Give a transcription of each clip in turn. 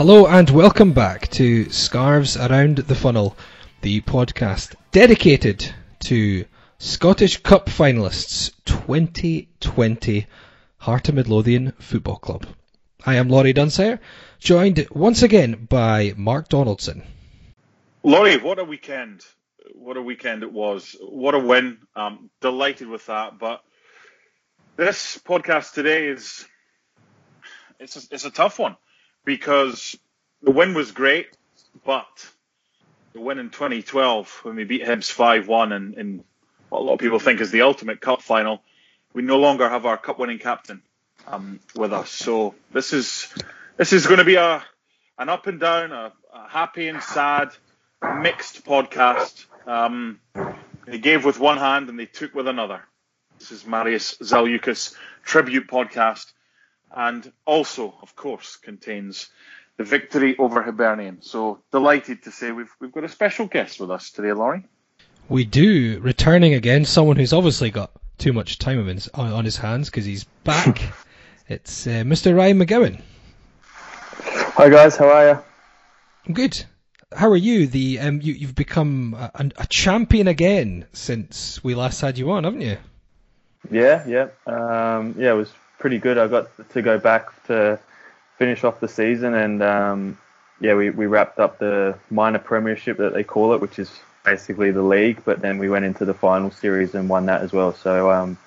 Hello and welcome back to Scarves Around the Funnel, the podcast dedicated to Scottish Cup finalists 2020 Heart of Midlothian Football Club. I am Laurie Dunsire, joined once again by Mark Donaldson. Laurie, what a weekend! What a weekend it was. What a win. Um, delighted with that. But this podcast today is it's a, it's a tough one because the win was great, but the win in 2012 when we beat Hibs 5-1 in, in what a lot of people think is the ultimate cup final, we no longer have our cup winning captain um, with us. So this is this is going to be a an up and down, a, a happy and sad mixed podcast. Um, they gave with one hand and they took with another. This is Marius Zaliukas tribute podcast, and also, of course, contains the victory over Hibernian. So delighted to say we've we've got a special guest with us today, Laurie. We do returning again, someone who's obviously got too much time his, on, on his hands because he's back. it's uh, Mr. Ryan McGowan. Hi guys, how are you? I'm good. How are you? The um, you, you've become a, a champion again since we last had you on, haven't you? Yeah, yeah, um, yeah. It was pretty good. I got to go back to finish off the season, and um, yeah, we, we wrapped up the minor premiership that they call it, which is basically the league. But then we went into the final series and won that as well. So um,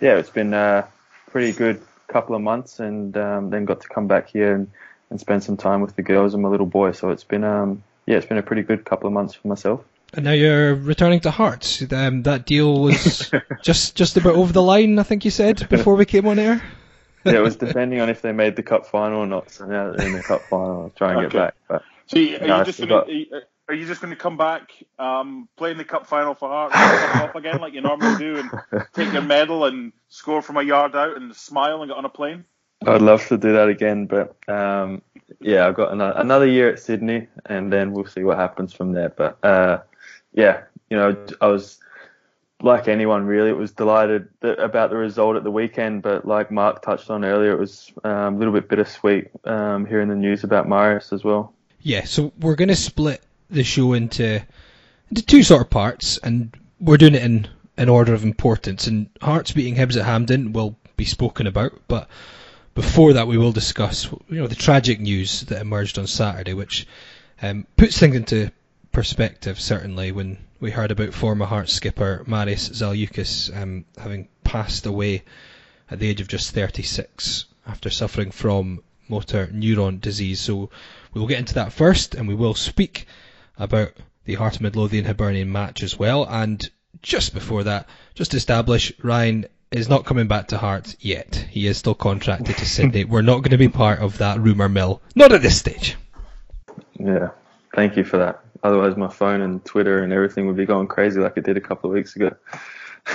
yeah, it's been a pretty good couple of months, and um, then got to come back here and, and spend some time with the girls and my little boy. So it's been um, yeah, it's been a pretty good couple of months for myself. And now you're returning to Hearts. Um, that deal was just just about over the line, I think you said before we came on air. yeah, it was depending on if they made the cup final or not. So now they're in the cup final, I'll try and Okay. get back. But So you, are, No, you just gonna, got- are you- just going to come back, um, play in the cup final for Hearts, and up again like you normally do, and take your medal and score from a yard out and smile and get on a plane? I'd love to do that again, but um, yeah, I've got another, another year at Sydney, and then we'll see what happens from there. But uh, yeah, you know, I was like anyone really, it was delighted about the result at the weekend, but like Mark touched on earlier, it was um, a little bit bittersweet um, hearing the news about Marius as well. Yeah, so we're going to split the show into into two sort of parts, and we're doing it in an order of importance. And Hearts beating Hibs at Hampden will be spoken about, but before that, we will discuss you know the tragic news that emerged on Saturday, which um, puts things into perspective. Certainly, when we heard about former Hearts skipper Marius Zaliukas um, having passed away at the age of just 36 after suffering from motor neuron disease. So we will get into that first, and we will speak about the Heart of Midlothian Hibernian match as well. And just before that, just establish, Ryan is not coming back to Hearts yet. He is still contracted to Sydney. We're not going to be part of that rumour mill. Not at this stage. Yeah, thank you for that. Otherwise, my phone and Twitter and everything would be going crazy like it did a couple of weeks ago.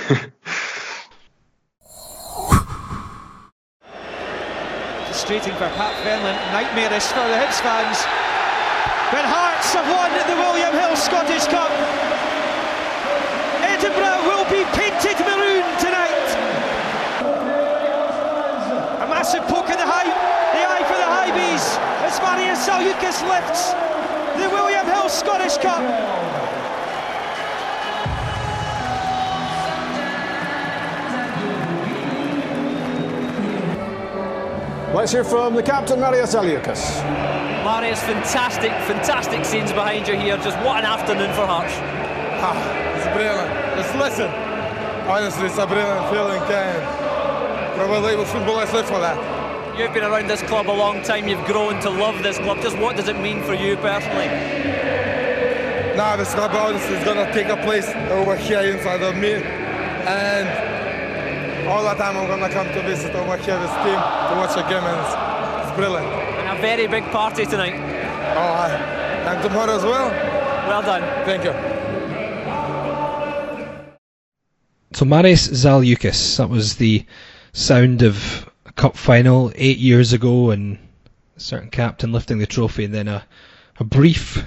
Frustrating for Pat Fenlon, nightmarish for the Hibs fans. But Hearts have won the William Hill Scottish Cup. Edinburgh will be painted maroon tonight. A massive poke in the high, the eye for the Hibees as Marius Zaliukas lifts William Scottish Cup. Let's hear from the captain, Marius Zaliukas. Marius, fantastic, fantastic scenes behind you here. Just what an afternoon for Hearts. Ah, it's brilliant. Just listen. Honestly, it's a brilliant feeling. And probably with football, I live for that. You've been around this club a long time. You've grown to love this club. Just what does it mean for you personally? Now this club honestly is gonna take a place over here inside of me, and all the time I'm gonna come to visit over here this team to watch a game, and it's, it's brilliant. And a very big party tonight. Oh, I, and tomorrow as well. Well done. Thank you. So Marius Zaliukas, that was the sound of a cup final eight years ago, and a certain captain lifting the trophy, and then a, a brief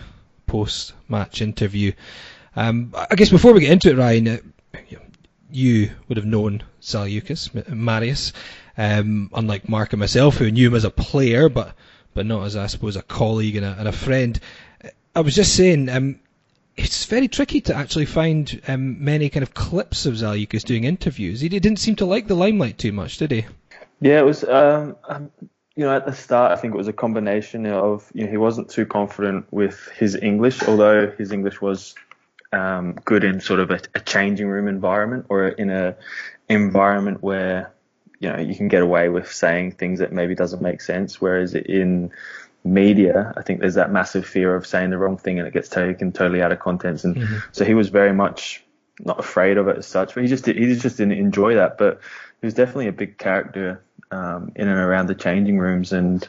post-match interview. Um, I guess before we get into it, Ryan, uh, you would have known Zaliukas, M- Marius, um, unlike Mark and myself, who knew him as a player, but but not as I suppose a colleague and a, and a friend. I was just saying, um, it's very tricky to actually find um, many kind of clips of Zaliukas doing interviews. He didn't seem to like the limelight too much, did he? Yeah, it was. Um, um, you know, at the start, I think it was a combination of you know he wasn't too confident with his English, although his English was um, good in sort of a, a, changing room environment or in a environment where you know you can get away with saying things that maybe doesn't make sense. Whereas in media, I think there's that massive fear of saying the wrong thing and it gets taken totally out of context. And mm-hmm. so he was very much not afraid of it as such, but he just he just didn't enjoy that. But he was definitely a big character um, in and around the changing rooms, and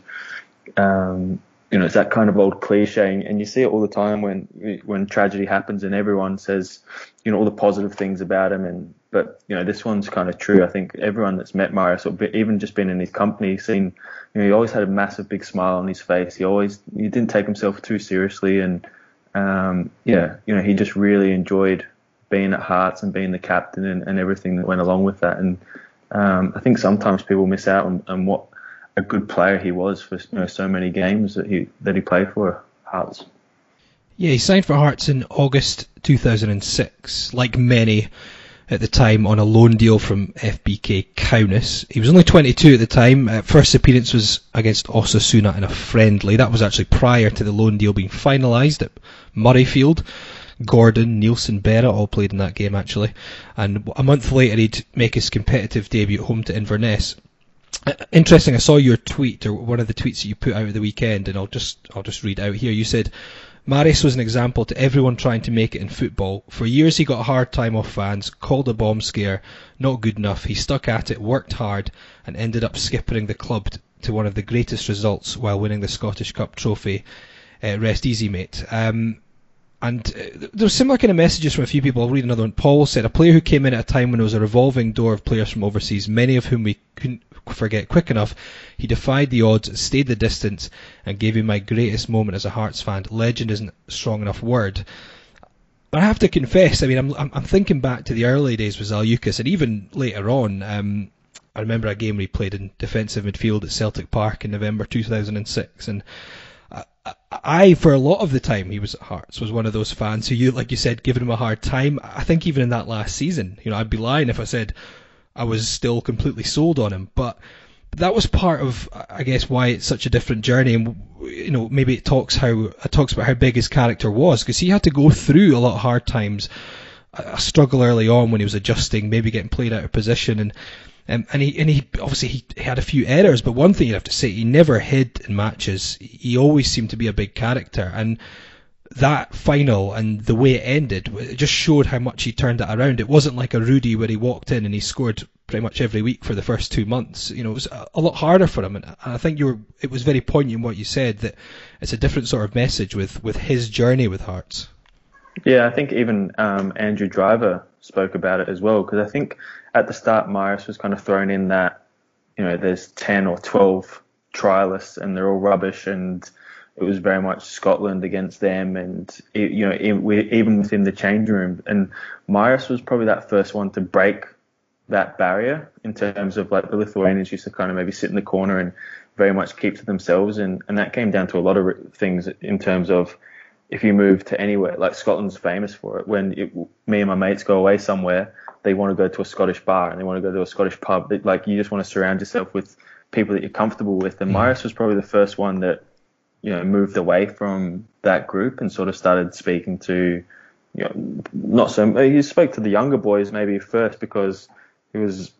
um, you know it's that kind of old cliche, and you see it all the time when when tragedy happens, and everyone says you know all the positive things about him, and but you know this one's kind of true. I think everyone that's met Marius, or even just been in his company, seen you know he always had a massive big smile on his face. He always he didn't take himself too seriously, and um, yeah, you know he just really enjoyed being at Hearts and being the captain and, and everything that went along with that. And um, I think sometimes people miss out on, on, what a good player he was for you know, so many games that he that he played for Hearts. Yeah, he signed for Hearts in August 2006, like many at the time on a loan deal from FBK Kaunas. He was only 22 at the time. Uh, first appearance was against Osasuna in a friendly. That was actually prior to the loan deal being finalised at Murrayfield. Gordon, Nielsen, Berra all played in that game actually. And a month later, he'd make his competitive debut home to Inverness. Uh, interesting. I saw your tweet or one of the tweets that you put out at the weekend, and I'll just I'll just read out here. You said. Marius was an example to everyone trying to make it in football. For years he got a hard time off fans, called a bomb scare, not good enough. He stuck at it, worked hard, and ended up skippering the club to one of the greatest results while winning the Scottish Cup trophy. Uh, rest easy, mate. Um, and uh, there were similar kind of messages from a few people. I'll read another one. Paul said, a player who came in at a time when there was a revolving door of players from overseas, many of whom we couldn't forget quick enough. He defied the odds, stayed the distance, and gave me my greatest moment as a Hearts fan. Legend isn't a strong enough word. But I have to confess, I mean, I'm, I'm thinking back to the early days with Zaliukas, and even later on, um, I remember a game we played in defensive midfield at Celtic Park in November 2006, and I, for a lot of the time he was at Hearts, was one of those fans who, you, like you said, giving him a hard time. I think even in that last season, you know, I'd be lying if I said I was still completely sold on him. But that was part of, I guess, why it's such a different journey. And you know, maybe it talks how it talks about how big his character was because he had to go through a lot of hard times, a struggle early on when he was adjusting, maybe getting played out of position, and um, and he and he obviously he had a few errors, but one thing you have to say, he never hid in matches. He always seemed to be a big character, and that final and the way it ended, it just showed how much he turned it around. It wasn't like a Rudy where he walked in and he scored pretty much every week for the first two months. You know, it was a lot harder for him, and I think you were. It was very poignant what you said that it's a different sort of message with with his journey with Hearts. Yeah, I think even um, Andrew Driver spoke about it as well because I think at the start, Marius was kind of thrown in that, you know, there's 10 or 12 trialists and they're all rubbish and it was very much Scotland against them and, you know, even within the change room. And Marius was probably that first one to break that barrier in terms of like the Lithuanians used to kind of maybe sit in the corner and very much keep to themselves. And, and that came down to a lot of things in terms of if you move to anywhere, like Scotland's famous for it. When it, me and my mates go away somewhere, they want to go to a Scottish bar and they want to go to a Scottish pub. They, like you just want to surround yourself with people that you're comfortable with. And. Marius was probably the first one that you know moved away from that group and sort of started speaking to you know not so he spoke to the younger boys maybe first because he was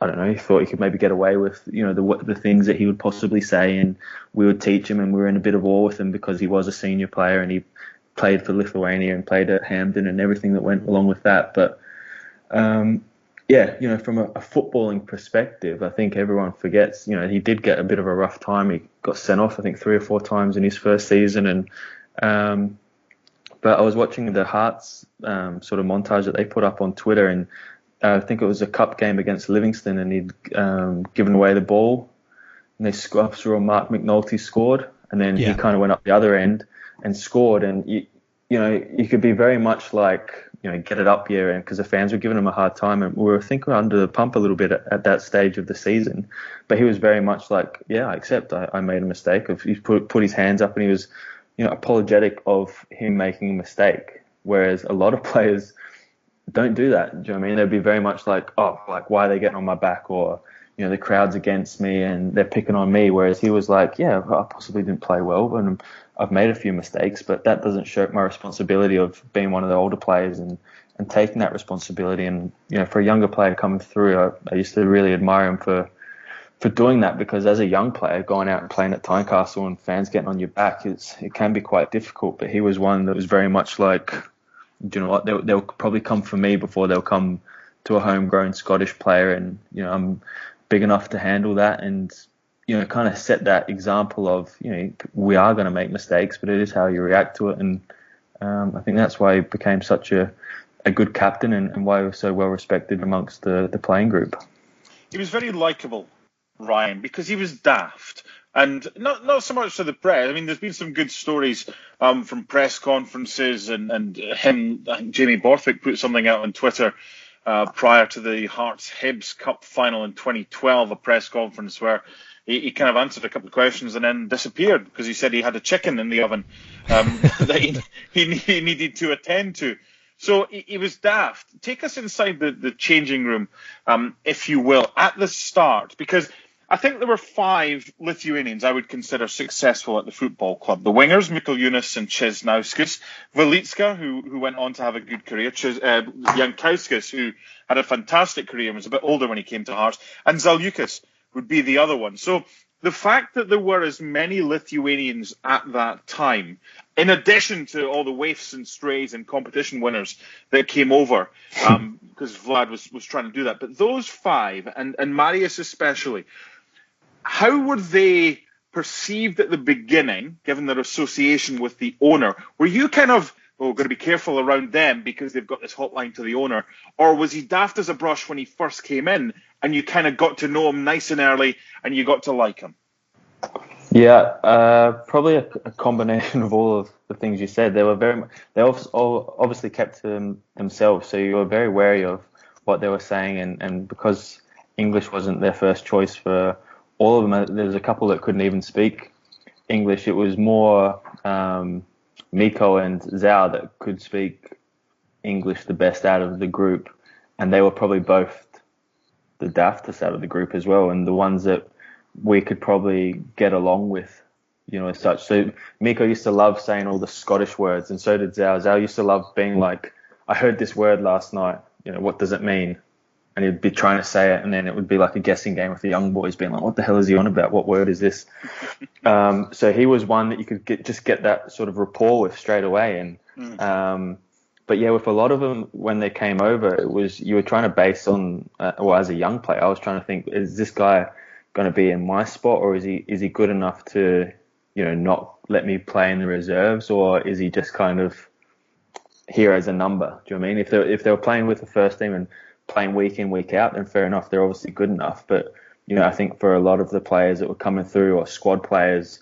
I don't know he thought he could maybe get away with you know the the things that he would possibly say and we would teach him and we were in a bit of awe with him because he was a senior player and he played for Lithuania and played at Hampden and everything that went along with that but um, yeah, you know, from a, a, footballing perspective, I think everyone forgets. You know, he did get a bit of a rough time. He got sent off, I think, three or four times in his first season, and um, but I was watching the Hearts um, sort of montage that they put up on Twitter, and I think it was a cup game against Livingston, and he'd um, given away the ball, and they scored through. Marc McNulty scored, and then yeah. he kind of went up the other end and scored, and you, you know, you could be very much like you know, get it up here, and because the fans were giving him a hard time, and we were I think we were under the pump a little bit at, at, that stage of the season. But he was very much like, yeah, I accept, I, I made a mistake. He put put his hands up, and he was, you know, apologetic of him making a mistake. Whereas a lot of players don't do that. Do you know I mean? They'd be very much like, oh, like why are they getting on my back, or you know, the crowd's against me and they're picking on me. Whereas he was like, yeah, I possibly didn't play well, and I've made a few mistakes, but that doesn't shirk my responsibility of being one of the older players and, and taking that responsibility. And, you know, for a younger player coming through, I, I used to really admire him for, for doing that because as a young player, going out and playing at Tynecastle and fans getting on your back, it's, it can be quite difficult. But he was one that was very much like, do you know what, they'll, they'll probably come for me before they'll come to a homegrown Scottish player. And, you know, I'm big enough to handle that. And, you know, kind of set that example of, you know, we are going to make mistakes, but it is how you react to it. And um, I think that's why he became such a, a good captain and, and why he was so well respected amongst the, the playing group. He was very likable, Ryan, because he was daft. And not not so much to the press. I mean, there's been some good stories um, from press conferences, and and him. I think Jamie Borthwick put something out on Twitter uh, prior to the Hearts Hibs Cup final in 2012, a press conference where he, he, kind of answered a couple of questions and then disappeared because he said he had a chicken in the oven um, that he, he, he, needed to attend to. So he, he, was daft. Take us inside the, the changing room, um, if you will, at the start, because I think there were five Lithuanians I would consider successful at the football club. The wingers, Mikoliūnas and Česnauskas, Velicka, who, who went on to have a good career, Ches, uh, Jankauskas, who had a fantastic career and was a bit older when he came to Hearts, and Zaliukas, would be the other one. So the fact that there were as many Lithuanians at that time, in addition to all the waifs and strays and competition winners that came over, um, because Vlad was, was trying to do that, but those five, and, and Marius especially, how were they perceived at the beginning, given their association with the owner? Were you kind of we're going to be careful around them because they've got this hotline to the owner? Or was he daft as a brush when he first came in and you kind of got to know him nice and early and you got to like him? Yeah, uh, probably a, a, combination of all of the things you said. They were very, they obviously kept to them, themselves, so you were very wary of what they were saying, and, and because English wasn't their first choice for all of them, there's a couple that couldn't even speak English. It was more um, Miko and Zal that could speak English the best out of the group, and they were probably both the daftest out of the group as well, and the ones that we could probably get along with, you know, as such. So Miko used to love saying all the Scottish words, and so did Zal. Zal used to love being like, I heard this word last night. You know, what does it mean? And he'd be trying to say it, and then it would be like a guessing game with the young boys being like, "What the hell is he on about? What word is this?" um, so he was one that you could get, just get that sort of rapport with straight away. And mm. um, but yeah, with a lot of them when they came over, it was you were trying to base on, uh, well, as a young player, I was trying to think, is this guy going to be in my spot, or is he is he good enough to, you know, not let me play in the reserves, or is he just kind of here as a number? Do you know what I mean? If they if they were playing with the first team and playing week in week out, then fair enough, they're obviously good enough. But you know, I think for a lot of the players that were coming through or squad players,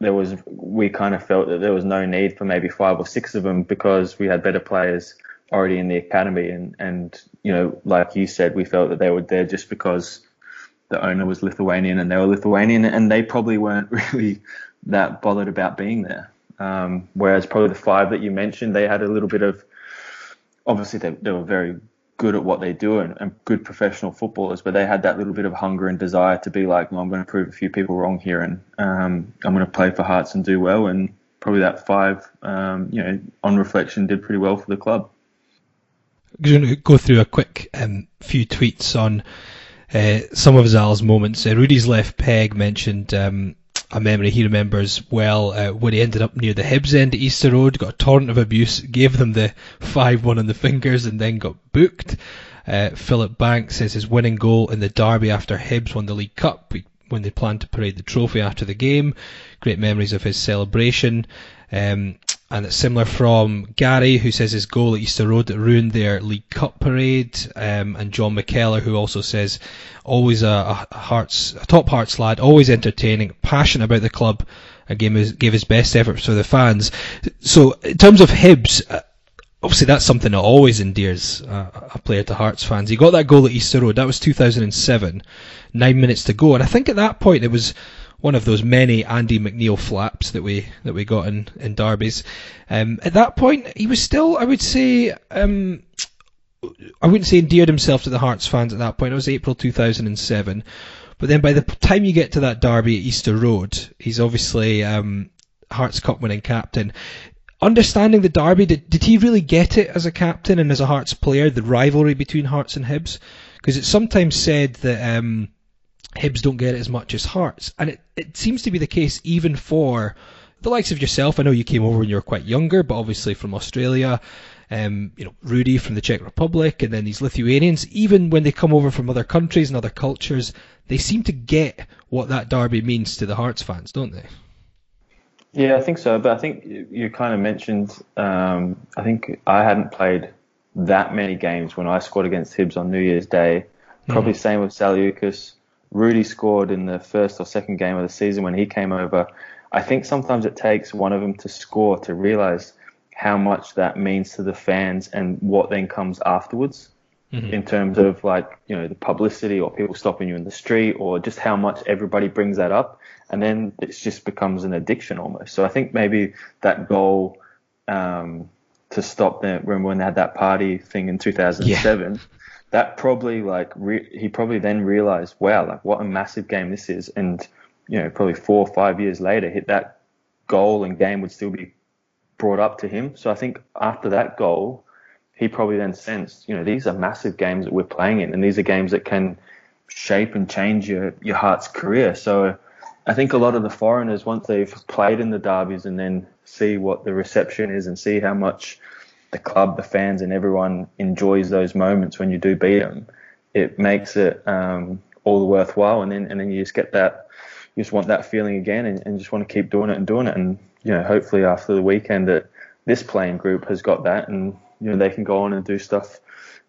there was we kind of felt that there was no need for maybe five or six of them because we had better players already in the academy, and and you know, like you said, we felt that they were there just because the owner was Lithuanian and they were Lithuanian, and they probably weren't really that bothered about being there. Um, whereas probably the five that you mentioned, they had a little bit of obviously they, they were very good at what they do and, and, good professional footballers, but they had that little bit of hunger and desire to be like, well, I'm going to prove a few people wrong here, and um, I'm going to play for Hearts and do well. And probably that five, um, you know, on reflection, did pretty well for the club. I'm going to go through a quick um, few tweets on uh, some of Zal's moments. Uh, Rudy's left peg mentioned um, a memory he remembers well uh, when he ended up near the Hibs end at Easter Road, got a torrent of abuse, gave them the 5-1 on the fingers and then got booked. Uh, Philip Banks says his winning goal in the derby after Hibs won the League Cup when they planned to parade the trophy after the game. Great memories of his celebration. Um, and it's similar from Gary, who says his goal at Easter Road that ruined their League Cup parade, um, and John McKellar, who also says always a, a hearts, a top Hearts lad, always entertaining, passionate about the club, and gave his, gave his best efforts for the fans. So in terms of Hibs, uh, obviously that's something that always endears uh, a player to Hearts fans. He got that goal at Easter Road. That was 2007. Nine minutes to go, and I think at that point it was one of those many Andy McNeil flaps that we that we got in in derbies. Um, at that point, he was still, I would say, um, I wouldn't say endeared himself to the Hearts fans at that point. It was April 2007. But then by the time you get to that derby at Easter Road, he's obviously um, Hearts Cup winning captain. Understanding the derby, did, did he really get it as a captain and as a Hearts player, the rivalry between Hearts and Hibs? Because it's sometimes said that um, Hibs don't get it as much as Hearts. And it, it seems to be the case even for the likes of yourself. I know you came over when you were quite younger, but obviously from Australia. Um, you know, Rudy from the Czech Republic, and then these Lithuanians, even when they come over from other countries and other cultures, they seem to get what that derby means to the Hearts fans, don't they? Yeah, I think so. But I think you kind of mentioned, um, I think I hadn't played that many games when I scored against Hibs on New Year's Day. Probably mm. same with Zaliukas. Rudy scored in the first or second game of the season when he came over. I think sometimes it takes one of them to score to realize how much that means to the fans and what then comes afterwards mm-hmm. in terms of like, you know, the publicity or people stopping you in the street or just how much everybody brings that up. And then it just becomes an addiction almost. So I think maybe that goal, um, to stop them when they had that party thing in 2007, yeah. That probably like re- he probably then realized, wow, like what a massive game this is, and you know probably four or five years later, hit that goal and game would still be brought up to him. So I think after that goal, he probably then sensed, you know, these are massive games that we're playing in, and these are games that can shape and change your your Hearts career. So I think a lot of the foreigners, once they've played in the derbies and then see what the reception is and see how much the club, the fans, and everyone enjoys those moments when you do beat them, it makes it um, all the worthwhile. And then and then you just get that, you just want that feeling again, and, and just want to keep doing it and doing it. And you know, hopefully after the weekend that this playing group has got that, and you know they can go on and do stuff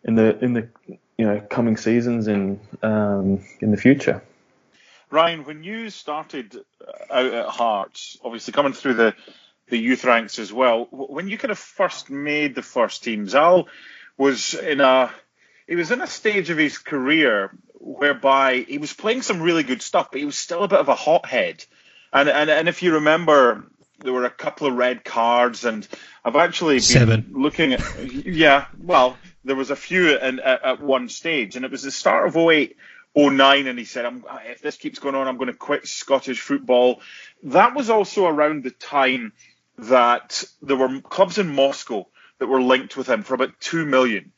in the in the you know coming seasons and um, in the future. Ryan, when you started uh, out at Hearts, obviously coming through the the youth ranks as well, when you kind of first made the first team, Zal was in a he was in a stage of his career whereby he was playing some really good stuff, but he was still a bit of a hothead. And and, and if you remember there were a couple of red cards, and I've actually been Seven. looking at. Yeah, well, there was a few in, at, at one stage, and it was the start of 08, 09, and he said, "If this keeps going on, I'm going to quit Scottish football." That was also around the time that there were clubs in Moscow that were linked with him for about two million.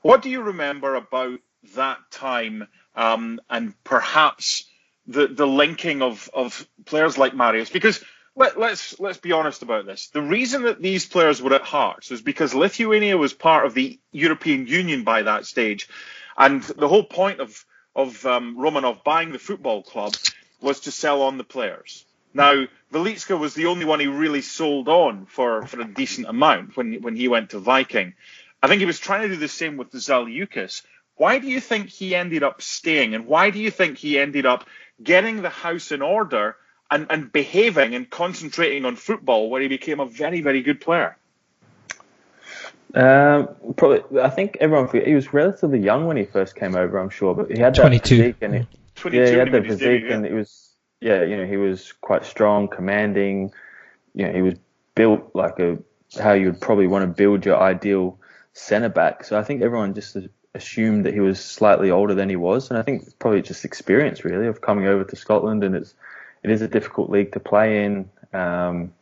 What do you remember about that time, um, and perhaps the the linking of of players like Marius? Because let, us let's, let's be honest about this. The reason that these players were at Hearts was because Lithuania was part of the European Union by that stage, and the whole point of of um, Romanov buying the football club was to sell on the players. Now, Velicka was the only one he really sold on for, for a decent amount when when he went to Viking. I think he was trying to do the same with Zaliukas. Why do you think he ended up staying, and why do you think he ended up getting the house in order and, and behaving and concentrating on football, where he became a very, very good player? Um, probably, I think everyone he was relatively young when he first came over. I'm sure, but he had that 22. physique and he, yeah, he had the physique yeah. and it was yeah, you know, he was quite strong, commanding. You know, he was built like a how you would probably want to build your ideal centre back. So I think everyone just assumed that he was slightly older than he was, and I think probably just experience really of coming over to Scotland and it's it is a difficult league to play in. Um,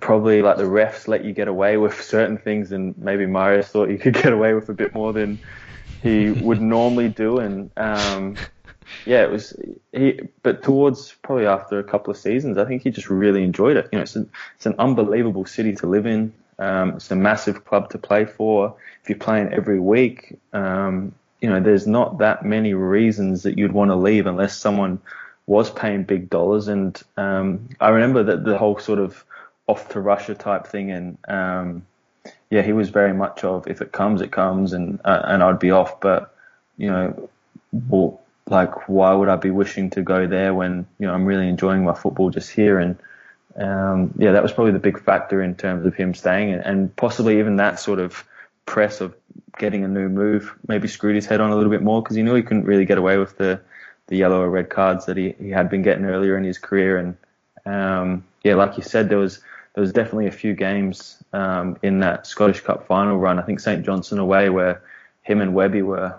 probably like the refs let you get away with certain things, and maybe Marius thought he could get away with a bit more than he would normally do. And um, yeah, it was he. But towards probably after a couple of seasons, I think he just really enjoyed it. You know, it's an, it's an unbelievable city to live in. Um, it's a massive club to play for. If you're playing every week, um, you know, there's not that many reasons that you'd want to leave unless someone was paying big dollars. And um, I remember that the whole sort of off to Russia type thing, and um, yeah, he was very much of if it comes, it comes, and uh, and I'd be off. But you know, well, like why would I be wishing to go there when you know I'm really enjoying my football just here and um, yeah, that was probably the big factor in terms of him staying, and, and possibly even that sort of press of getting a new move maybe screwed his head on a little bit more because he knew he couldn't really get away with the the yellow or red cards that he, he had been getting earlier in his career. And um, yeah, like you said, there was there was definitely a few games um, in that Scottish Cup final run. I think St Johnstone away where him and Webby were,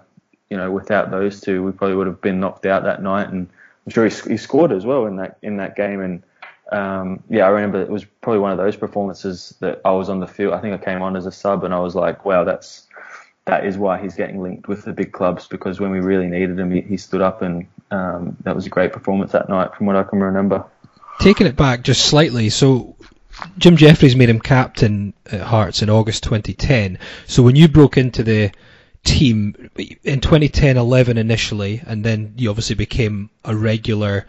you know, without those two, we probably would have been knocked out that night. And I'm sure he, he scored as well in that in that game. And um, yeah, I remember it was probably one of those performances that I was on the field. I think I came on as a sub, and I was like, wow, that's that is why he's getting linked with the big clubs because when we really needed him, he, he stood up, and um, that was a great performance that night, from what I can remember. Taking it back just slightly, so Jim Jeffries made him captain at Hearts in August 2010. So when you broke into the team in 2010-11 initially, and then you obviously became a regular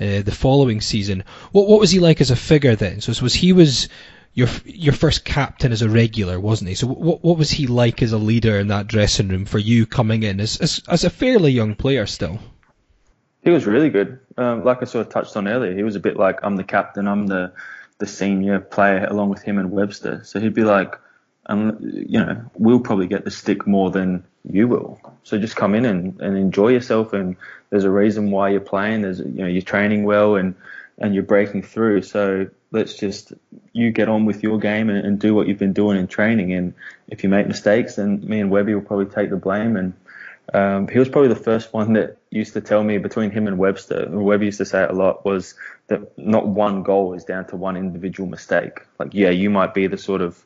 uh, the following season. What what was he like as a figure then? So so was he was your your first captain as a regular, wasn't he? So what what was he like as a leader in that dressing room for you coming in as as, as a fairly young player still? He was really good. Um, like I sort of touched on earlier, he was a bit like I'm the captain, I'm the the senior player along with him and Webster. So he'd be like, um, you know, we'll probably get the stick more than you will. So just come in and, and enjoy yourself. And there's a reason why you're playing. There's, you know, you're training well and, and you're breaking through. So let's just, you get on with your game and, and do what you've been doing in training. And if you make mistakes, then me and Webby will probably take the blame. And um, he was probably the first one that used to tell me between him and Webster, and Webby used to say it a lot, was that not one goal is down to one individual mistake. Like, yeah, you might be the sort of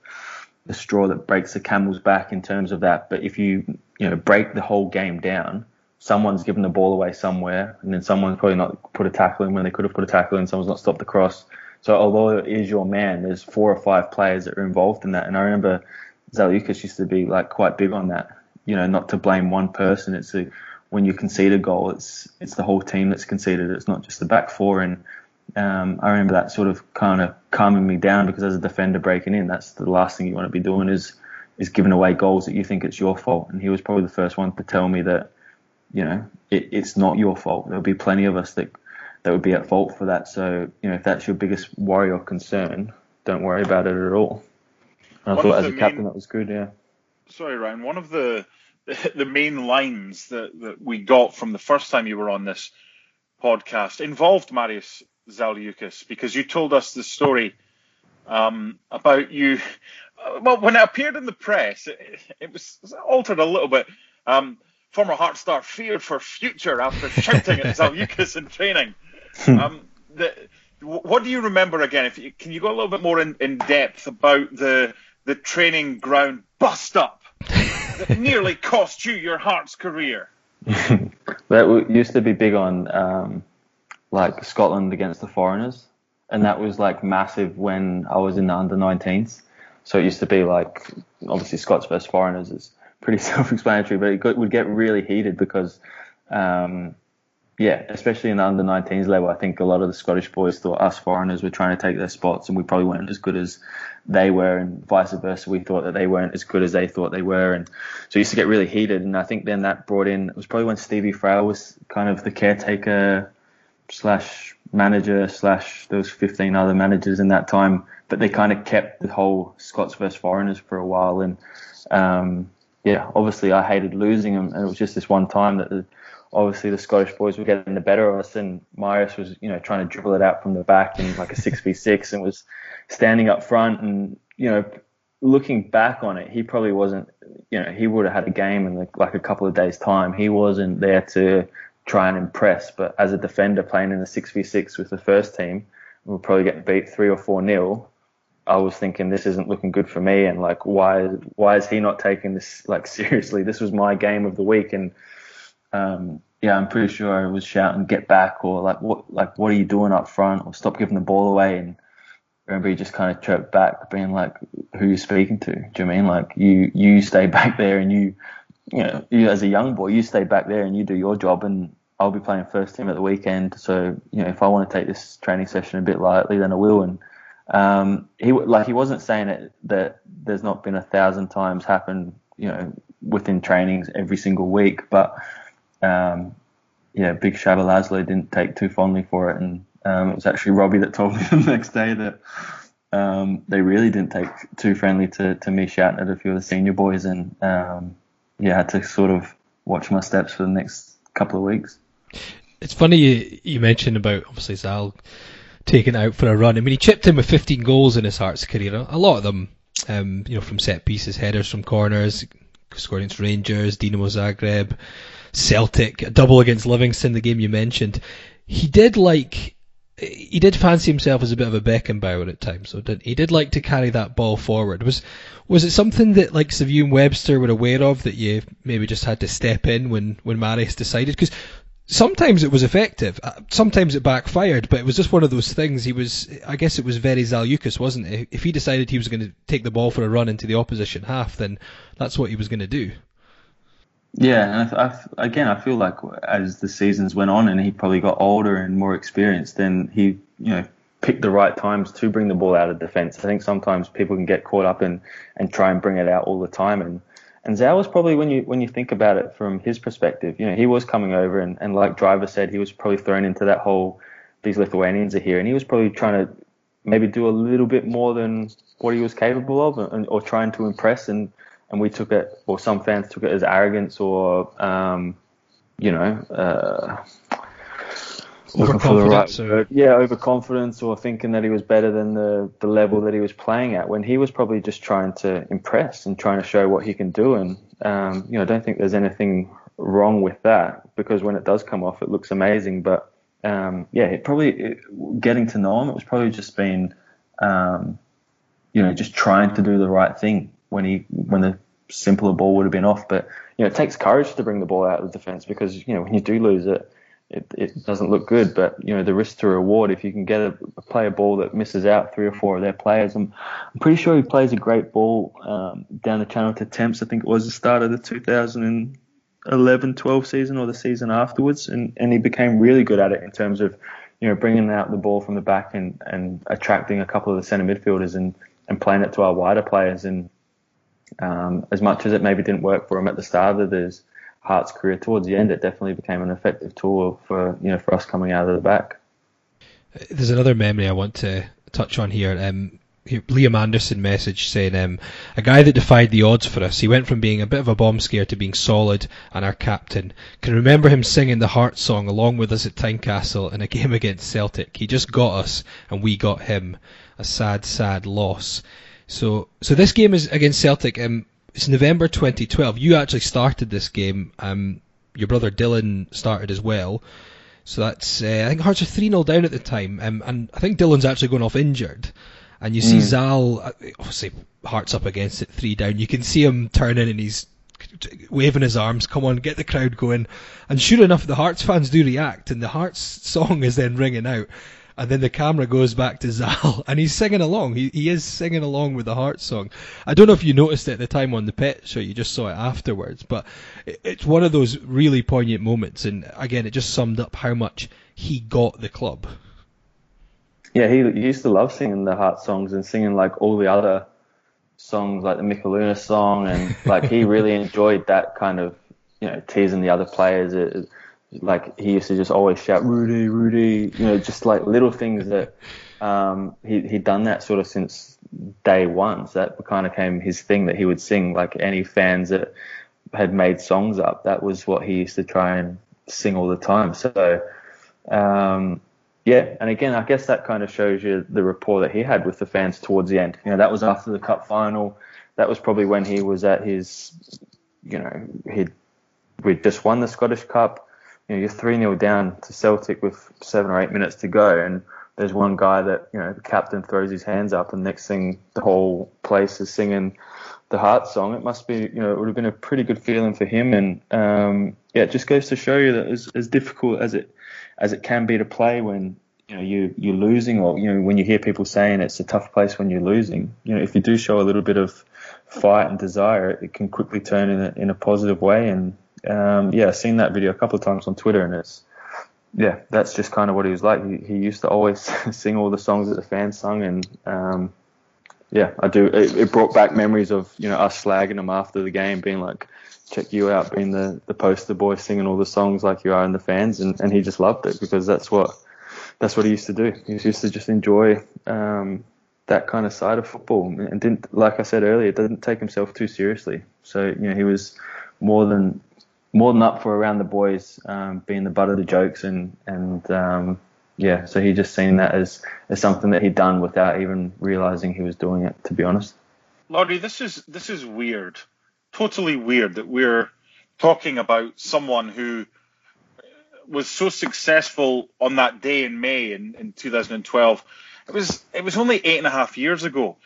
the straw that breaks the camel's back in terms of that, but if you you know break the whole game down, someone's given the ball away somewhere, and then someone's probably not put a tackle in when they could have put a tackle in, someone's not stopped the cross. So although it is your man, there's four or five players that are involved in that, and I remember Zaliukas used to be like quite big on that you know, not to blame one person. It's a, when you concede a goal, it's it's the whole team that's conceded. It's not just the back four. And um, I remember that sort of kind of calming me down because as a defender breaking in, that's the last thing you want to be doing is is giving away goals that you think it's your fault. And he was probably the first one to tell me that, you know, it, it's not your fault. There'll be plenty of us that that would be at fault for that. So you know, if that's your biggest worry or concern, don't worry about it at all. And I thought as a captain that was good. Yeah. Sorry, Ryan. One of the the main lines that, that we got from the first time you were on this podcast involved Marius Zaliukas because you told us the story um, about you. Well, when it appeared in the press, it, it was altered a little bit. Um, former Heart star feared for future after shouting at Zaliukas in training. Hmm. Um, the, what do you remember again? If you, can you go a little bit more in, in depth about the the training ground bust up that nearly cost you your Hearts career? that used to be big on um, like Scotland against the foreigners, and that was like massive when I was in the under 19s. So it used to be like obviously Scots versus foreigners is pretty self-explanatory, but it would get really heated because um, yeah, especially in the under 19s level, I think a lot of the Scottish boys thought us foreigners were trying to take their spots, and we probably weren't as good as they were, and vice versa. We thought that they weren't as good as they thought they were, and so it used to get really heated. And I think then that brought in it was probably when Stevie Frail was kind of the caretaker slash manager slash there was 15 other managers in that time, but they kind of kept the whole Scots versus foreigners for a while, and um, yeah, obviously I hated losing them, and it was just this one time that. The, obviously the Scottish boys were getting the better of us, and Marius was, you know, trying to dribble it out from the back in like a six v six, and was standing up front, and you know, looking back on it, he probably wasn't, you know, he would have had a game in like a couple of days' time. He wasn't there to try and impress, but as a defender playing in the six v six with the first team, we are probably getting beat three or four nil. I was thinking this isn't looking good for me, and like why why is he not taking this like seriously? This was my game of the week, and um, yeah, I'm pretty sure I was shouting "get back" or like what like what are you doing up front or stop giving the ball away. And he just kind of chirped back, being like, "Who you speaking to? Do you mean like you you stay back there and you you know you as a young boy you stay back there and you do your job and I'll be playing first team at the weekend. So you know if I want to take this training session a bit lightly, then I will." And um, he like he wasn't saying it that there's not been a thousand times happen, you know, within trainings every single week, but um, yeah, Big Csaba Laszlo didn't take too fondly for it, and Um, it was actually Robbie that told me the next day that um, they really didn't take too friendly to, to me shouting at a few of the senior boys, and um, yeah, I had to sort of watch my steps for the next couple of weeks. It's funny you, you mentioned about obviously Zal taken out for a run. I mean, he chipped in with 15 goals in his Hearts career. A lot of them, um, you know, from set pieces, headers from corners, scored against Rangers, Dinamo Zagreb, Celtic, a double against Livingston, the game you mentioned. He did like he did fancy himself as a bit of a Beckenbauer at times, so did he did like to carry that ball forward. Was was it something that like and Webster were aware of that you maybe just had to step in when when Marius decided? Because sometimes it was effective, uh, sometimes it backfired, but it was just one of those things. He was, I guess, it was very Zaliukas, wasn't it? If he decided he was going to take the ball for a run into the opposition half, then that's what he was going to do. Yeah, and I, I, again, I feel like as the seasons went on and he probably got older and more experienced, then he, you know, picked the right times to bring the ball out of defence. I think sometimes people can get caught up in and try and bring it out all the time. And and Zal was probably when you when you think about it from his perspective, you know, he was coming over and, and like Driver said, he was probably thrown into that whole these Lithuanians are here, and he was probably trying to maybe do a little bit more than what he was capable of, and, or trying to impress. And and we took it, or some fans took it as arrogance or, um, you know, uh, looking for the right or... Yeah, overconfidence or thinking that he was better than the, the level that he was playing at when he was probably just trying to impress and trying to show what he can do. And, um, you know, I don't think there's anything wrong with that because when it does come off, it looks amazing. But, um, yeah, it probably, it, getting to know him, it was probably just been, um, you know, just trying to do the right thing when he when the simpler ball would have been off. But you know, it takes courage to bring the ball out of the defence because you know when you do lose it, it, it doesn't look good. But you know, the risk to reward if you can get a, play a ball that misses out three or four of their players. I'm, I'm pretty sure he plays a great ball um, down the channel to Temps. I think it was the start of the 2011 12 season or the season afterwards, and and he became really good at it in terms of you know bringing out the ball from the back and and attracting a couple of the centre midfielders and and playing it to our wider players. And um, as much as it maybe didn't work for him at the start of his Hearts career, towards the end, it definitely became an effective tool for you know for us coming out of the back. There's another memory I want to touch on here. Um, Liam Anderson message saying, um, a guy that defied the odds for us. He went from being a bit of a bomb scare to being solid and our captain. Can remember him singing the Heart song along with us at Tynecastle in a game against Celtic. He just got us and we got him. A sad, sad loss. So, so this game is against Celtic. Um, it's November 2012. You actually started this game. Um, your brother Dylan started as well. So that's uh, I think Hearts are three 0 down at the time, um, and I think Dylan's actually going off injured. And you see mm. Zal, uh, obviously Hearts up against it, three down. You can see him turning and he's waving his arms. Come on, get the crowd going. And sure enough, the Hearts fans do react, and the Hearts song is then ringing out and then the camera goes back to Zal, and he's singing along. He he is singing along with the Heart song. I don't know if you noticed it at the time on the pitch, or you just saw it afterwards, but it, it's one of those really poignant moments, and again, it just summed up how much he got the club. Yeah, he, he used to love singing the Heart songs and singing like all the other songs, like the Micheluna song, and like he really enjoyed that kind of you know teasing the other players. It, like he used to just always shout Rudy, Rudy, you know, just like little things that um, he he'd done that sort of since day one. So that kind of came his thing that he would sing. Like any fans that had made songs up, that was what he used to try and sing all the time. So um, yeah, and again, I guess that kind of shows you the rapport that he had with the fans towards the end. You know, that was after the cup final. That was probably when he was at his, you know, he'd we'd just won the Scottish Cup you know, you're 3 0 down to Celtic with seven or eight minutes to go, and there's one guy that, you know, the captain throws his hands up, and next thing the whole place is singing the Heart song. It must be, you know, it would have been a pretty good feeling for him. And, um, yeah, it just goes to show you that as, as difficult as it, as it can be to play when, you know, you, you're losing or, you know, when you hear people saying it's a tough place when you're losing, you know, if you do show a little bit of fight and desire, it can quickly turn in a, in a positive way. And, um, yeah, I've seen that video a couple of times on Twitter, and it's yeah, that's just kind of what he was like. He, he used to always sing all the songs that the fans sung, and um, yeah, I do. It, it, brought back memories of you know us slagging him after the game, being like, "Check you out," being the the poster boy singing all the songs like you are in the fans, and, and he just loved it because that's what that's what he used to do. He used to just enjoy um, that kind of side of football, and didn't, like I said earlier, didn't take himself too seriously. So you know, he was more than more than up for around the boys, um, being the butt of the jokes, and and um, yeah, so he just seen that as as something that he'd done without even realizing he was doing it. To be honest, Laurie, this is this is weird, totally weird that we're talking about someone who was so successful on that day in May in, in 2012. It was it was only eight and a half years ago.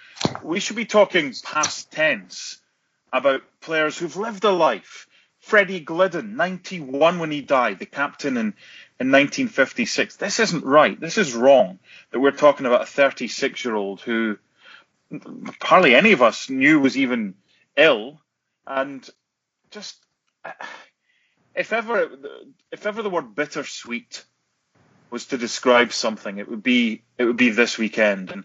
We should be talking past tense about players who've lived a life. Freddie Glidden, 91 when he died, the captain in, in 1956. This isn't right. This is wrong that we're talking about a 36 year old who hardly any of us knew was even ill and just uh, if ever if ever the word bittersweet was to describe something, it would be it would be this weekend. And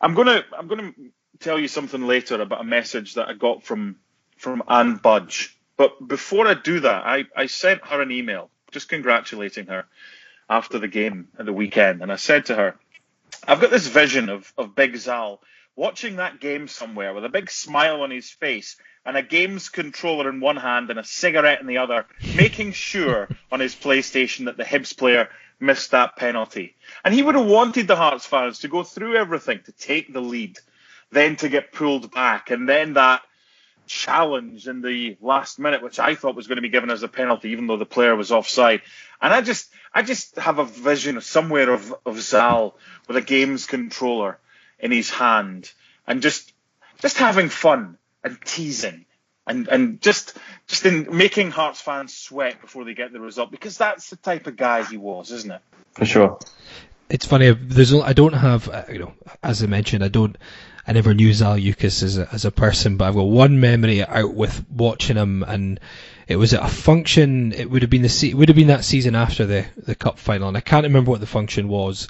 I'm gonna I'm gonna tell you something later about a message that I got from from Anne Budge. But before I do that, I, I sent her an email just congratulating her after the game at the weekend, and I said to her, I've got this vision of, of Big Zal watching that game somewhere with a big smile on his face and a games controller in one hand and a cigarette in the other, making sure on his PlayStation that the Hibs player missed that penalty. And he would have wanted the Hearts fans to go through everything to take the lead, then to get pulled back, and then that challenge in the last minute, which I thought was going to be given as a penalty, even though the player was offside. And I just, I just have a vision of somewhere of, of Zal with a games controller in his hand and just, just having fun and teasing and and just just in making Hearts fans sweat before they get the result because that's the type of guy he was, isn't it? For sure. It's funny. There's I don't have uh, you know as I mentioned I don't I never knew Zaliukas as a, as a person, but I've got one memory out with watching him, and it was at a function. It would have been the se- it would have been that season after the the cup final, and I can't remember what the function was.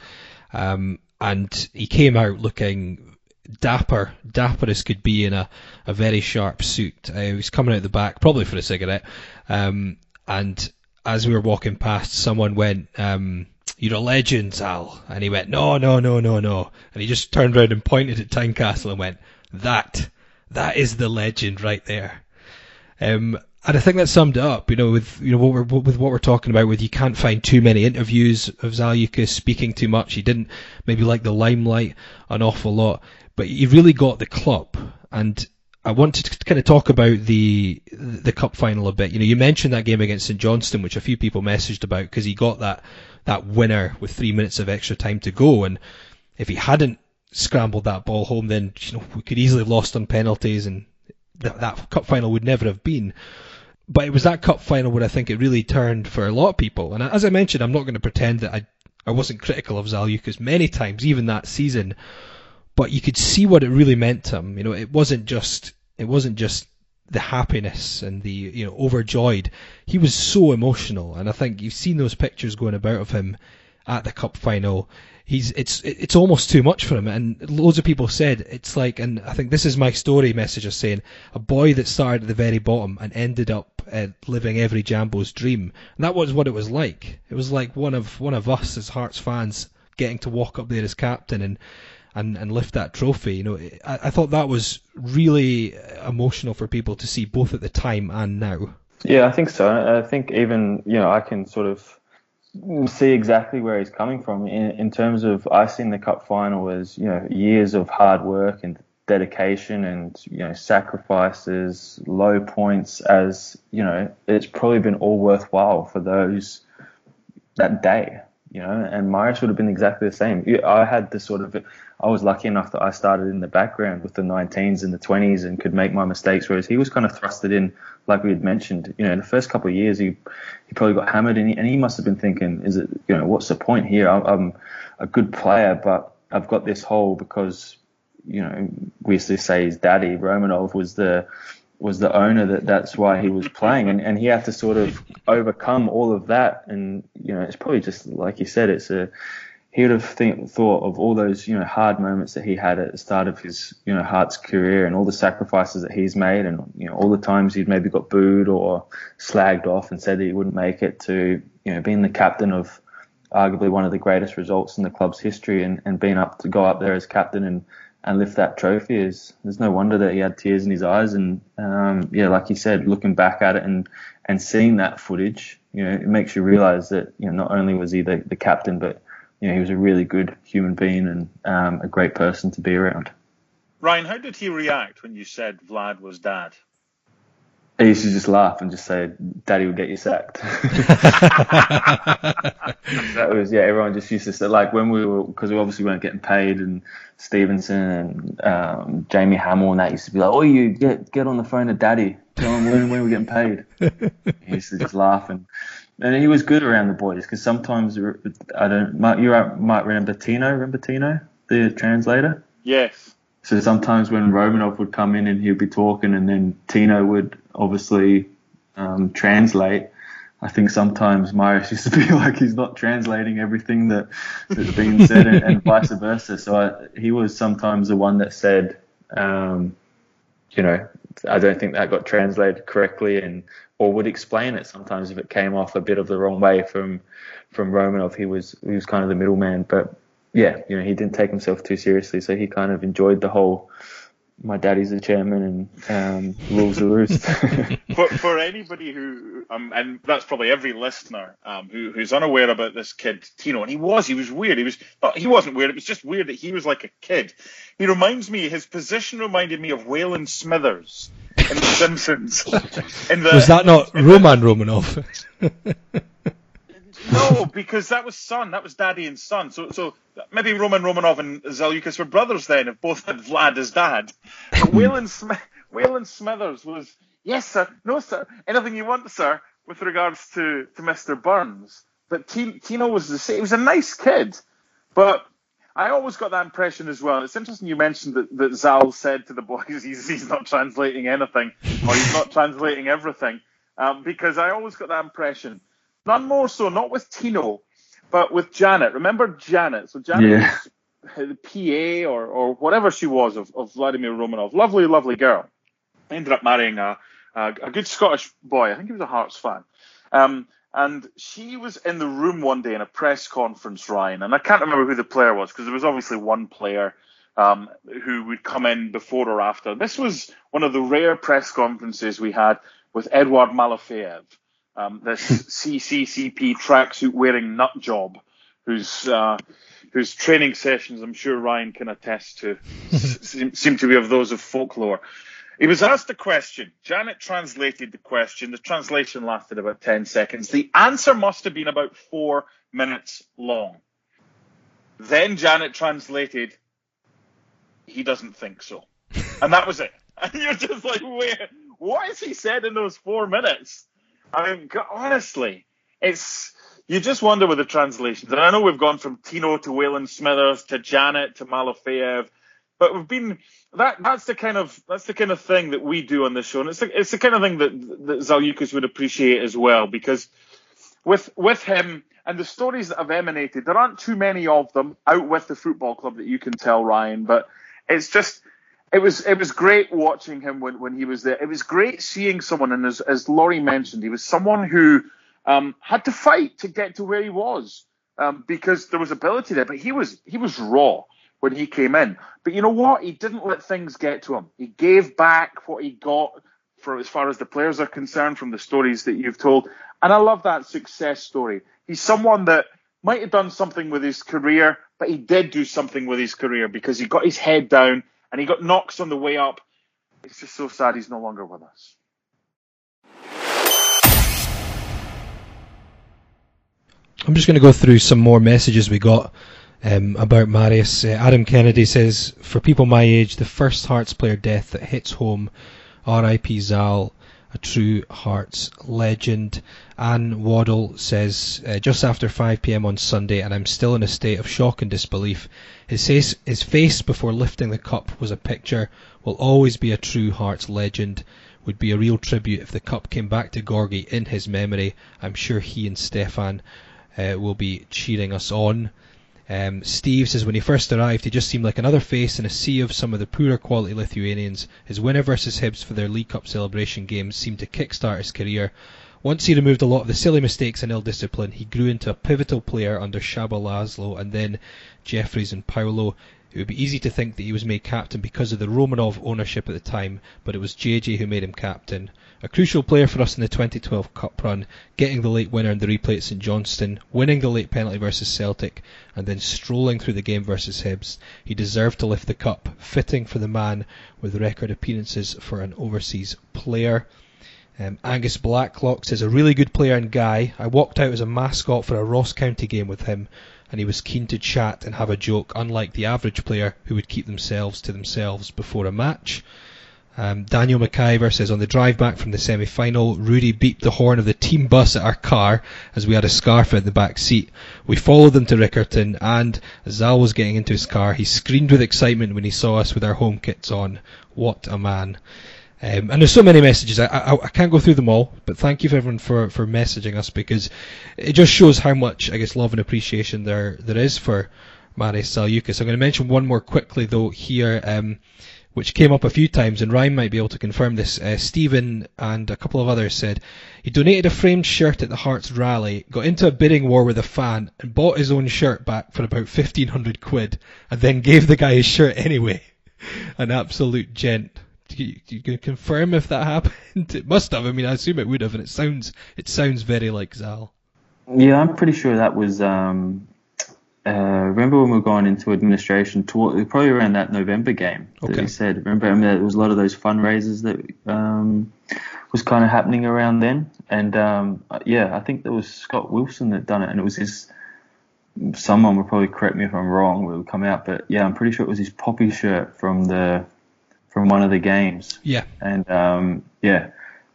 Um, and he came out looking dapper, dapper as could be in a, a very sharp suit. Uh, he was coming out the back, probably for a cigarette. Um, and as we were walking past, someone went, um, "You're a legend, Zal," and he went, "No, no, no, no, no," and he just turned around and pointed at Tynecastle and went, "That, that is the legend right there." Um, and I think that summed up. You know, with you know what we're with what we're talking about, with you can't find too many interviews of Zaliukas speaking too much. He didn't maybe like the limelight an awful lot but he really got the club. And I wanted to kind of talk about the the cup final a bit. You know, you mentioned that game against St Johnstone, which a few people messaged about because he got that that winner with three minutes of extra time to go. And if he hadn't scrambled that ball home, then you know we could easily have lost on penalties, and that that cup final would never have been. But it was that cup final where I think it really turned for a lot of people. And as I mentioned, I'm not going to pretend that I I wasn't critical of Zaliukas many times, even that season but you could see what it really meant to him. You know, it wasn't just it wasn't just the happiness and the you know overjoyed. He was so emotional, and I think you've seen those pictures going about of him at the cup final. He's it's it's almost too much for him, and loads of people said it's like, and I think this is my story message of saying a boy that started at the very bottom and ended up uh, living every Jambo's dream, and that was what it was like. It was like one of one of us as Hearts fans getting to walk up there as captain and and, and lift that trophy. You know, I, I thought that was really emotional for people to see both at the time and now. Yeah, I think so. I think even you know I can sort of see exactly where he's coming from in, in terms of I seen the cup final as you know years of hard work and dedication and you know sacrifices, low points as you know it's probably been all worthwhile for those that day you know, and Marius would have been exactly the same. I had this sort of, I was lucky enough that I started in the background with the 19s and the 20s and could make my mistakes, whereas he was kind of thrusted in, like we had mentioned. You know, the first couple of years, he he probably got hammered, and he, and he must have been thinking, is it, you know, what's the point here? I'm, I'm a good player, but I've got this hole because, you know, we used to say his daddy Romanov was the was the owner that that's why he was playing. And, and he had to sort of overcome all of that. And you know it's probably just like you said it's a he would have think, thought of all those you know hard moments that he had at the start of his you know Hearts career and all the sacrifices that he's made and you know all the times he'd maybe got booed or slagged off and said that he wouldn't make it to you know being the captain of arguably one of the greatest results in the club's history, and, and being up to go up there as captain and and lift that trophy is there's no wonder that he had tears in his eyes. And um, yeah like you said looking back at it and and seeing that footage you know it makes you realize that you know not only was he the, the captain but you know he was a really good human being and um, a great person to be around. Ryan how did he react when you said Vlad was dad I used to just laugh and just say, "Daddy will get you sacked." that was yeah. Everyone just used to say like when we were because we obviously weren't getting paid, and Stevenson and um, Jamie Hamill and that used to be like, "Oh, you get get on the phone to Daddy, tell him when when we're getting paid." he used to just laugh and and he was good around the boys because sometimes I don't. You might remember Tino. Remember Tino, the translator? Yes. So sometimes when Romanov would come in and he'd be talking, and then Tino would obviously um, translate. I think sometimes Marius used to be like he's not translating everything that, that's being said, and, and vice versa. So I, he was sometimes the one that said, um, you know, I don't think that got translated correctly, and or would explain it sometimes if it came off a bit of the wrong way from from Romanov. He was he was kind of the middleman, but yeah, you know, he didn't take himself too seriously, so he kind of enjoyed the whole. My daddy's the chairman and um, rules the roost. for, for anybody who, um, and that's probably every listener um, who, who's unaware about this kid Tino, and he was, he was weird. He was, he wasn't weird. It was just weird that he was like a kid. He reminds me, his position reminded me of Waylon Smithers in The Simpsons. in the, was that not Roman Romanov? no, because that was son. That was daddy and son. So, so maybe Roman Romanov and Zaliukas were brothers then, if both had Vlad as dad. But Waylon, Smith, Waylon Smithers was, yes, sir, no, sir, anything you want, sir, with regards to, to Mr. Burns. But Tino was the same. He was a nice kid, but I always got that impression as well. It's interesting you mentioned that, that Zal said to the boys he's, he's not translating anything or he's not translating everything, um, because I always got that impression. None more so, not with Tino, but with Janet. Remember Janet? So Janet yeah. was the PA or, or whatever she was of, of Vladimir Romanov. Lovely, lovely girl. Ended up marrying a, a, a good Scottish boy. I think he was a Hearts fan. Um, and she was in the room one day in a press conference, Ryan, and I can't remember who the player was because there was obviously one player um, who would come in before or after. This was one of the rare press conferences we had with Edouard Malofeyev um, this CCCP tracksuit wearing nut job, whose uh, whose training sessions I'm sure Ryan can attest to seem, seem to be of those of folklore. He was asked a question. Janet translated the question. The translation lasted about 10 seconds. The answer must have been about four minutes long. Then Janet translated, he doesn't think so. And that was it. And you're just like, wait, what has he said in those four minutes? I mean, honestly, it's you just wonder with the translations. And I know we've gone from Tino to Waylon Smithers to Janet to Malofeyev, but we've been that that's the kind of that's the kind of thing that we do on this show, and it's the, it's the kind of thing that that Zaliukas would appreciate as well because with with him and the stories that have emanated, there aren't too many of them out with the football club that you can tell Ryan, but it's just it was it was great watching him when, when he was there. It was great seeing someone, and as as Laurie mentioned, he was someone who um, had to fight to get to where he was um, because there was ability there, but he was he was raw when he came in. But you know what? He didn't let things get to him. He gave back what he got for as far as the players are concerned from the stories that you've told, and I love that success story. He's someone that might have done something with his career, but he did do something with his career because he got his head down and he got knocked on the way up. It's just so sad he's no longer with us. I'm just going to go through some more messages we got um, about Marius. Uh, Adam Kennedy says, For people my age, the first Hearts player death that hits home, RIP Zal, a true Hearts legend. Anne Waddle says, uh, just after 5pm on Sunday, and I'm still in a state of shock and disbelief. His face, his face before lifting the cup was a picture, will always be a true Hearts legend. Would be a real tribute if the cup came back to Gorgie in his memory. I'm sure he and Stefan uh, will be cheering us on. Um, Steve says when he first arrived, he just seemed like another face in a sea of some of the poorer quality Lithuanians. His winner versus Hibs for their League Cup celebration games seemed to kickstart his career. Once he removed a lot of the silly mistakes and ill discipline, he grew into a pivotal player under Csaba Laszlo and then Jefferies and Paulo. It would be easy to think that he was made captain because of the Romanov ownership at the time, but it was JJ who made him captain. A crucial player for us in the 2012 Cup run, getting the late winner in the replay at St Johnstone, winning the late penalty versus Celtic, and then strolling through the game versus Hibs. He deserved to lift the cup, fitting for the man with record appearances for an overseas player. Um, Angus Blacklock says a really good player and guy. I walked out as a mascot for a Ross County game with him, and he was keen to chat and have a joke, unlike the average player who would keep themselves to themselves before a match. Um, Daniel McIver says on the drive back from the semi-final, Rudy beeped the horn of the team bus at our car as we had a scarf in the back seat. We followed them to Riccarton, and as Zal was getting into his car, he screamed with excitement when he saw us with our home kits on. What a man! Um, and there's so many messages. I, I, I, can't go through them all, but thank you for everyone for, for messaging us because it just shows how much I guess love and appreciation there there is for Marius Zaliukas. I'm going to mention one more quickly though here. Um, which came up a few times, and Ryan might be able to confirm this. Uh, Stephen and a couple of others said he donated a framed shirt at the Hearts rally, got into a bidding war with a fan, and bought his own shirt back for about 1500 quid, and then gave the guy his shirt anyway. An absolute gent. You, you can confirm if that happened? It must have. I mean, I assume it would have, and it sounds it sounds very like Zal. Yeah, I'm pretty sure that was um, uh, remember when we were going into administration, toward, probably around that November game that okay. he said. Remember, I mean, there was a lot of those fundraisers that um, was kind of happening around then, and um, yeah, I think there was Scott Wilson that done it, and it was his. Someone would probably correct me if I'm wrong. Would come out, but yeah, I'm pretty sure it was his poppy shirt from the from one of the games. Yeah, and um, yeah,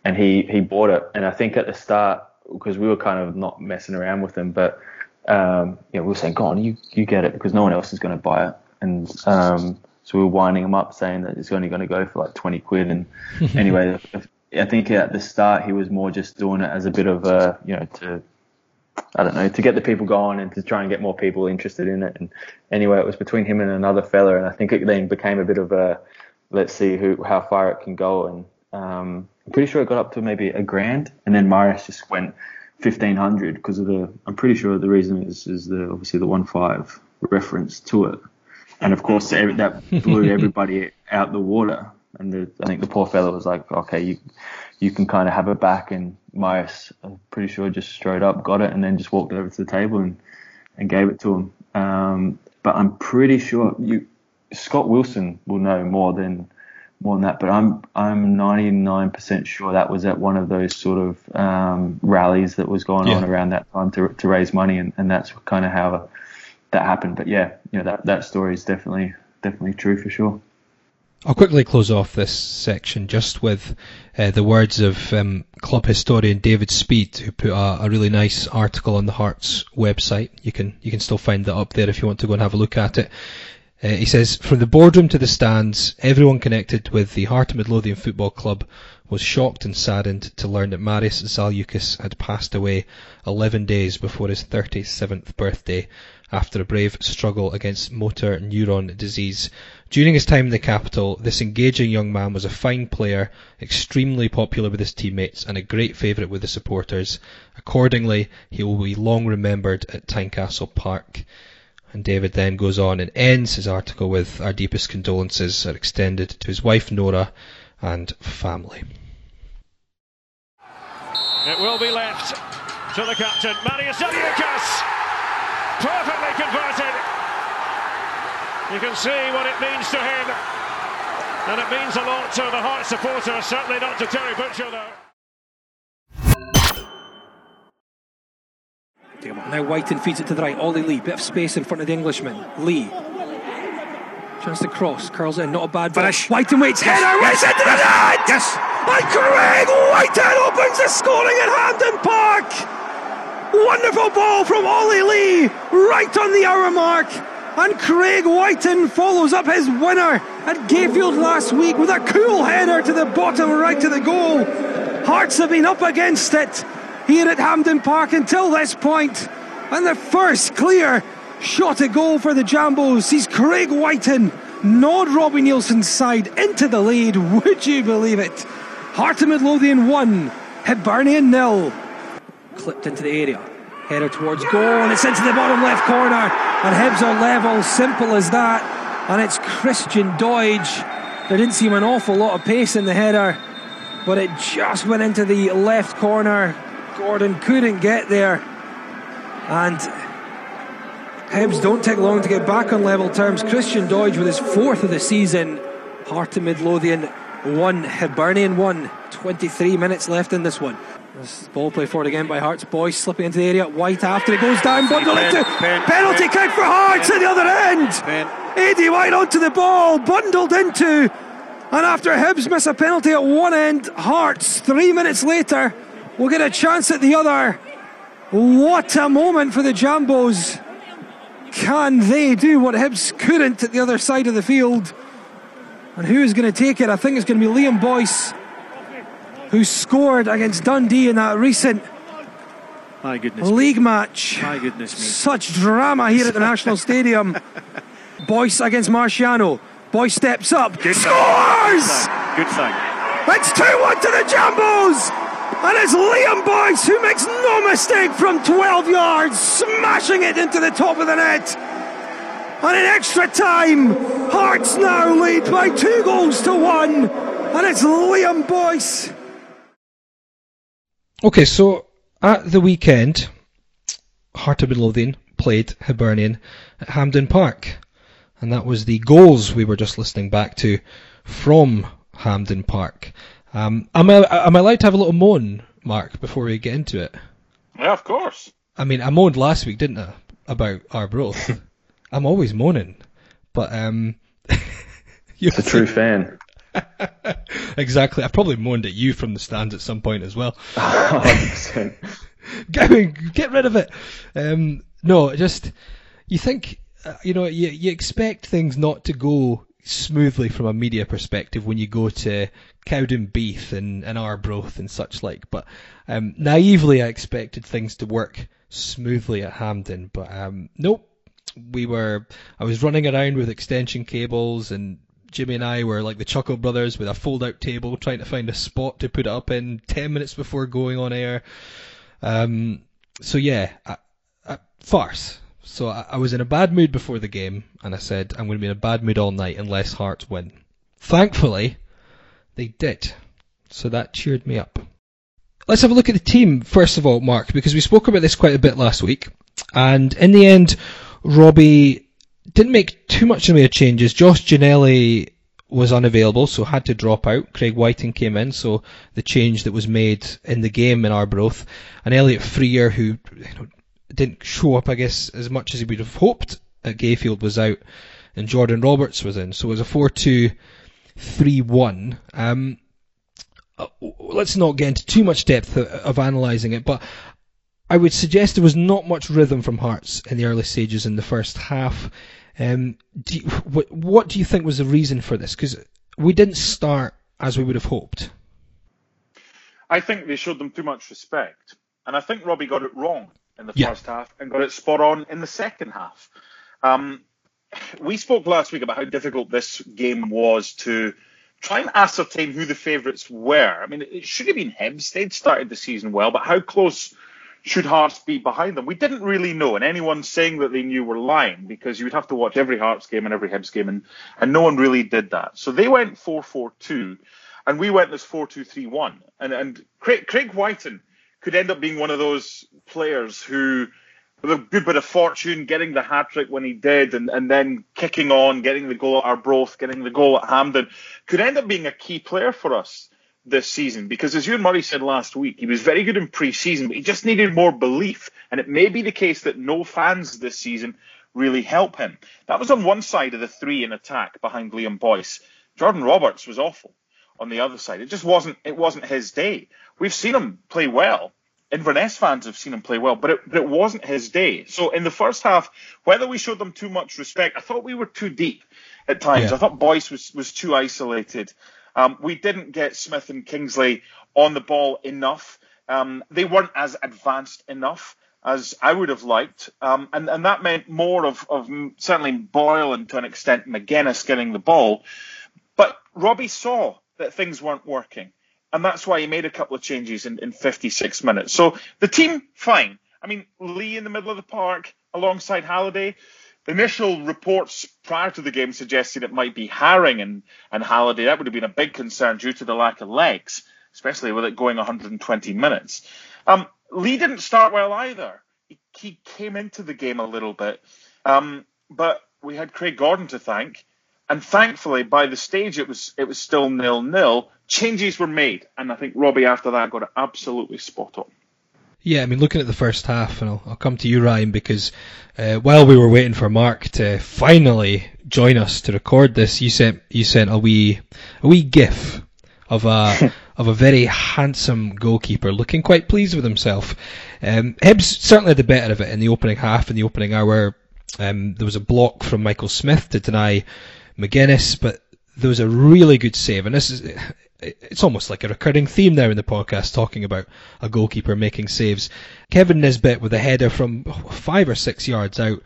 and he he bought it, and I think at the start because we were kind of not messing around with him, but um, you know, we were saying, "Go on, you you get it," because no one else is going to buy it, and um, so we were winding him up, saying that it's only going to go for like twenty quid. And anyway, I think at the start he was more just doing it as a bit of a, you know, to I don't know, to get the people going and to try and get more people interested in it. And anyway, it was between him and another fella, and I think it then became a bit of a let's see who how far it can go. And um, I'm pretty sure it got up to maybe a grand, and then Marius just went fifteen hundred because of the. I'm pretty sure the reason is is the obviously the one five reference to it, and of course that blew everybody out the water. And the, I think the poor fellow was like, okay, you you can kind of have it back. And Marius, I'm pretty sure just straight up got it and then just walked over to the table and and gave it to him. Um, but I'm pretty sure you Scott Wilson will know more than more than that, but I'm I'm 99% sure that was at one of those sort of um, rallies that was going yeah. on around that time to to raise money, and, and that's kind of how that happened. But yeah, you know that that story is definitely definitely true for sure. I'll quickly close off this section just with uh, the words of um, club historian David Speed, who put a, a, really nice article on the Hearts website. You can you can still find that up there if you want to go and have a look at it. Uh, he says, from the boardroom to the stands, everyone connected with the Heart of Midlothian Football Club was shocked and saddened to learn that Marius Zaliukas had passed away 11 days before his 37th birthday after a brave struggle against motor neuron disease. During his time in the capital, this engaging young man was a fine player, extremely popular with his teammates, and a great favourite with the supporters. Accordingly, he will be long remembered at Tynecastle Park. And David then goes on and ends his article with our deepest condolences are extended to his wife Nora and family. It will be left to the captain, Marius Zaliukas. Perfectly converted. You can see what it means to him. And it means a lot to the Heart supporters, certainly not to Terry Butcher though. Now Wighton feeds it to the right. Ollie Lee, bit of space in front of the Englishman. Lee. Chance to cross, curls in, not a bad finish. Wighton waits, yes. header, yes. into the net! Yes! And Craig Wighton opens the scoring at Hampden Park! Wonderful ball from Ollie Lee, right on the hour mark. And Craig Wighton follows up his winner at Gayfield last week with a cool header to the bottom right of the goal. Hearts have been up against it here at Hampden Park until this point. And the first clear shot at goal for the Jambos sees Craig Wighton nod Robbie Neilson's side into the lead. Would you believe it? Heart of Midlothian 1, Hibernian nil. Clipped into the area. Header towards goal, and it's into the bottom left corner. And Hibs are level, simple as that. And it's Christian Doidge. There didn't seem an awful lot of pace in the header, but it just went into the left corner. Gordon couldn't get there. And Hibs don't take long to get back on level terms. Christian Doidge with his fourth of the season. Heart of Midlothian 1, Hibernian 1. 23 minutes left in this one. This ball play forward again by Hearts. Boyce slipping into the area. White after it goes down. Bundle into penalty kick for Hearts at the other end. Eddie White onto the ball. Bundled into. And after Hibs miss a penalty at one end, Hearts three minutes later will get a chance at the other. What a moment for the Jambos. Can they do what Hibs couldn't at the other side of the field? And who is going to take it? I think it's going to be Liam Boyce, who scored against Dundee in that recent My goodness. league match. My goodness me. Such drama here at the National Stadium. Boyce against Marciano. Boyce steps up, Good scores! sign. Good sign. It's 2 1 to the Jambos! And it's Liam Boyce who makes no mistake from 12 yards, smashing it into the top of the net. And in extra time, Hearts now lead by two goals to one. And it's Liam Boyce. Okay, so at the weekend, Heart of Midlothian played Hibernian at Hampden Park. And that was the goals we were just listening back to from Hampden Park. Um, am, I, am I allowed to have a little moan, Mark, before we get into it? Yeah, of course. I mean, I moaned last week, didn't I, about Arbroath? I'm always moaning. But, um... It's a true fan. exactly. I probably moaned at you from the stands at some point as well. 100%. get, get rid of it. Um, no, just you think uh, you know you you expect things not to go smoothly from a media perspective when you go to Cowdenbeath and, and Arbroath and such like, but um, naively I expected things to work smoothly at Hampden, but um, nope. We were I was running around with extension cables and Jimmy and I were like the Chuckle Brothers with a fold-out table trying to find a spot to put it up in ten minutes before going on air. Um, so yeah, a, a farce. So I, I was in a bad mood before the game, and I said I'm going to be in a bad mood all night unless Hearts win. Thankfully, they did. So that cheered me up. Let's have a look at the team first of all, Mark, because we spoke about this quite a bit last week, and in the end, Robbie didn't make too much of changes. Josh Ginnelly was unavailable, so had to drop out. Craig Wighton came in, so the change that was made in the game in Arbroath, and Elliott Frear, who you know, didn't show up, I guess, as much as he would have hoped. At Gayfield was out, and Jordan Roberts was in, so it was a four-two-three-one. Um, uh, let's not get into too much depth of, of analysing it, but I would suggest there was not much rhythm from Hearts in the early stages in the first half. Um, do you, what, what do you think was the reason for this? Because we didn't start as we would have hoped. I think they showed them too much respect. And I think Robbie got it wrong in the Yeah. first half and got it spot on in the second half. Um, we spoke last week about how difficult this game was to try and ascertain who the favourites were. I mean, it should have been Hibs. They'd started the season well, but how close should Hearts be behind them? We didn't really know, and anyone saying that they knew were lying because you would have to watch every Hearts game and every Hibs game, and, and no one really did that. So they went 4 4 2, and we went as 4 2 3 1. And, and Craig, Craig Wighton could end up being one of those players who, with a good bit of fortune, getting the hat trick when he did, and, and then kicking on, getting the goal at Arbroath, getting the goal at Hampden, could end up being a key player for us this season because as Ewan Murray said last week, he was very good in pre-season, but he just needed more belief. And it may be the case that no fans this season really help him. That was on one side of the three in attack behind Liam Boyce. Jordan Roberts was awful on the other side. It just wasn't it wasn't his day. We've seen him play well. Inverness fans have seen him play well, but it, but it wasn't his day. So in the first half, whether we showed them too much respect, I thought we were too deep at times. Yeah. I thought Boyce was, was too isolated. Um, we didn't get Smith and Kingsley on the ball enough. Um, they weren't as advanced enough as I would have liked, um, and and that meant more of of certainly Boyle and to an extent McGuinness getting the ball. But Robbie saw that things weren't working and that's why he made a couple of changes in, in 56 minutes. So the team, fine. I mean, Lee in the middle of the park alongside Halliday. Initial reports prior to the game suggested it might be Haring and, and Halliday. That would have been a big concern due to the lack of legs, especially with it going 120 minutes. Um, Lee didn't start well either. He, he came into the game a little bit, um, but we had Craig Gordon to thank, and thankfully by the stage it was it was still nil nil. Changes were made, and I think Robbie after that got it absolutely spot on. Yeah, I mean, looking at the first half, and I'll, I'll come to you, Ryan, because uh, while we were waiting for Mark to finally join us to record this, you sent you sent a wee a wee gif of a of a very handsome goalkeeper looking quite pleased with himself. Um, Hibs certainly had the better of it in the opening half, in the opening hour. Um, there was a block from Michael Smith to deny McGuinness, but there was a really good save, and this is it's almost like a recurring theme now in the podcast talking about a goalkeeper making saves. Kevin Nisbet with a header from five or six yards out,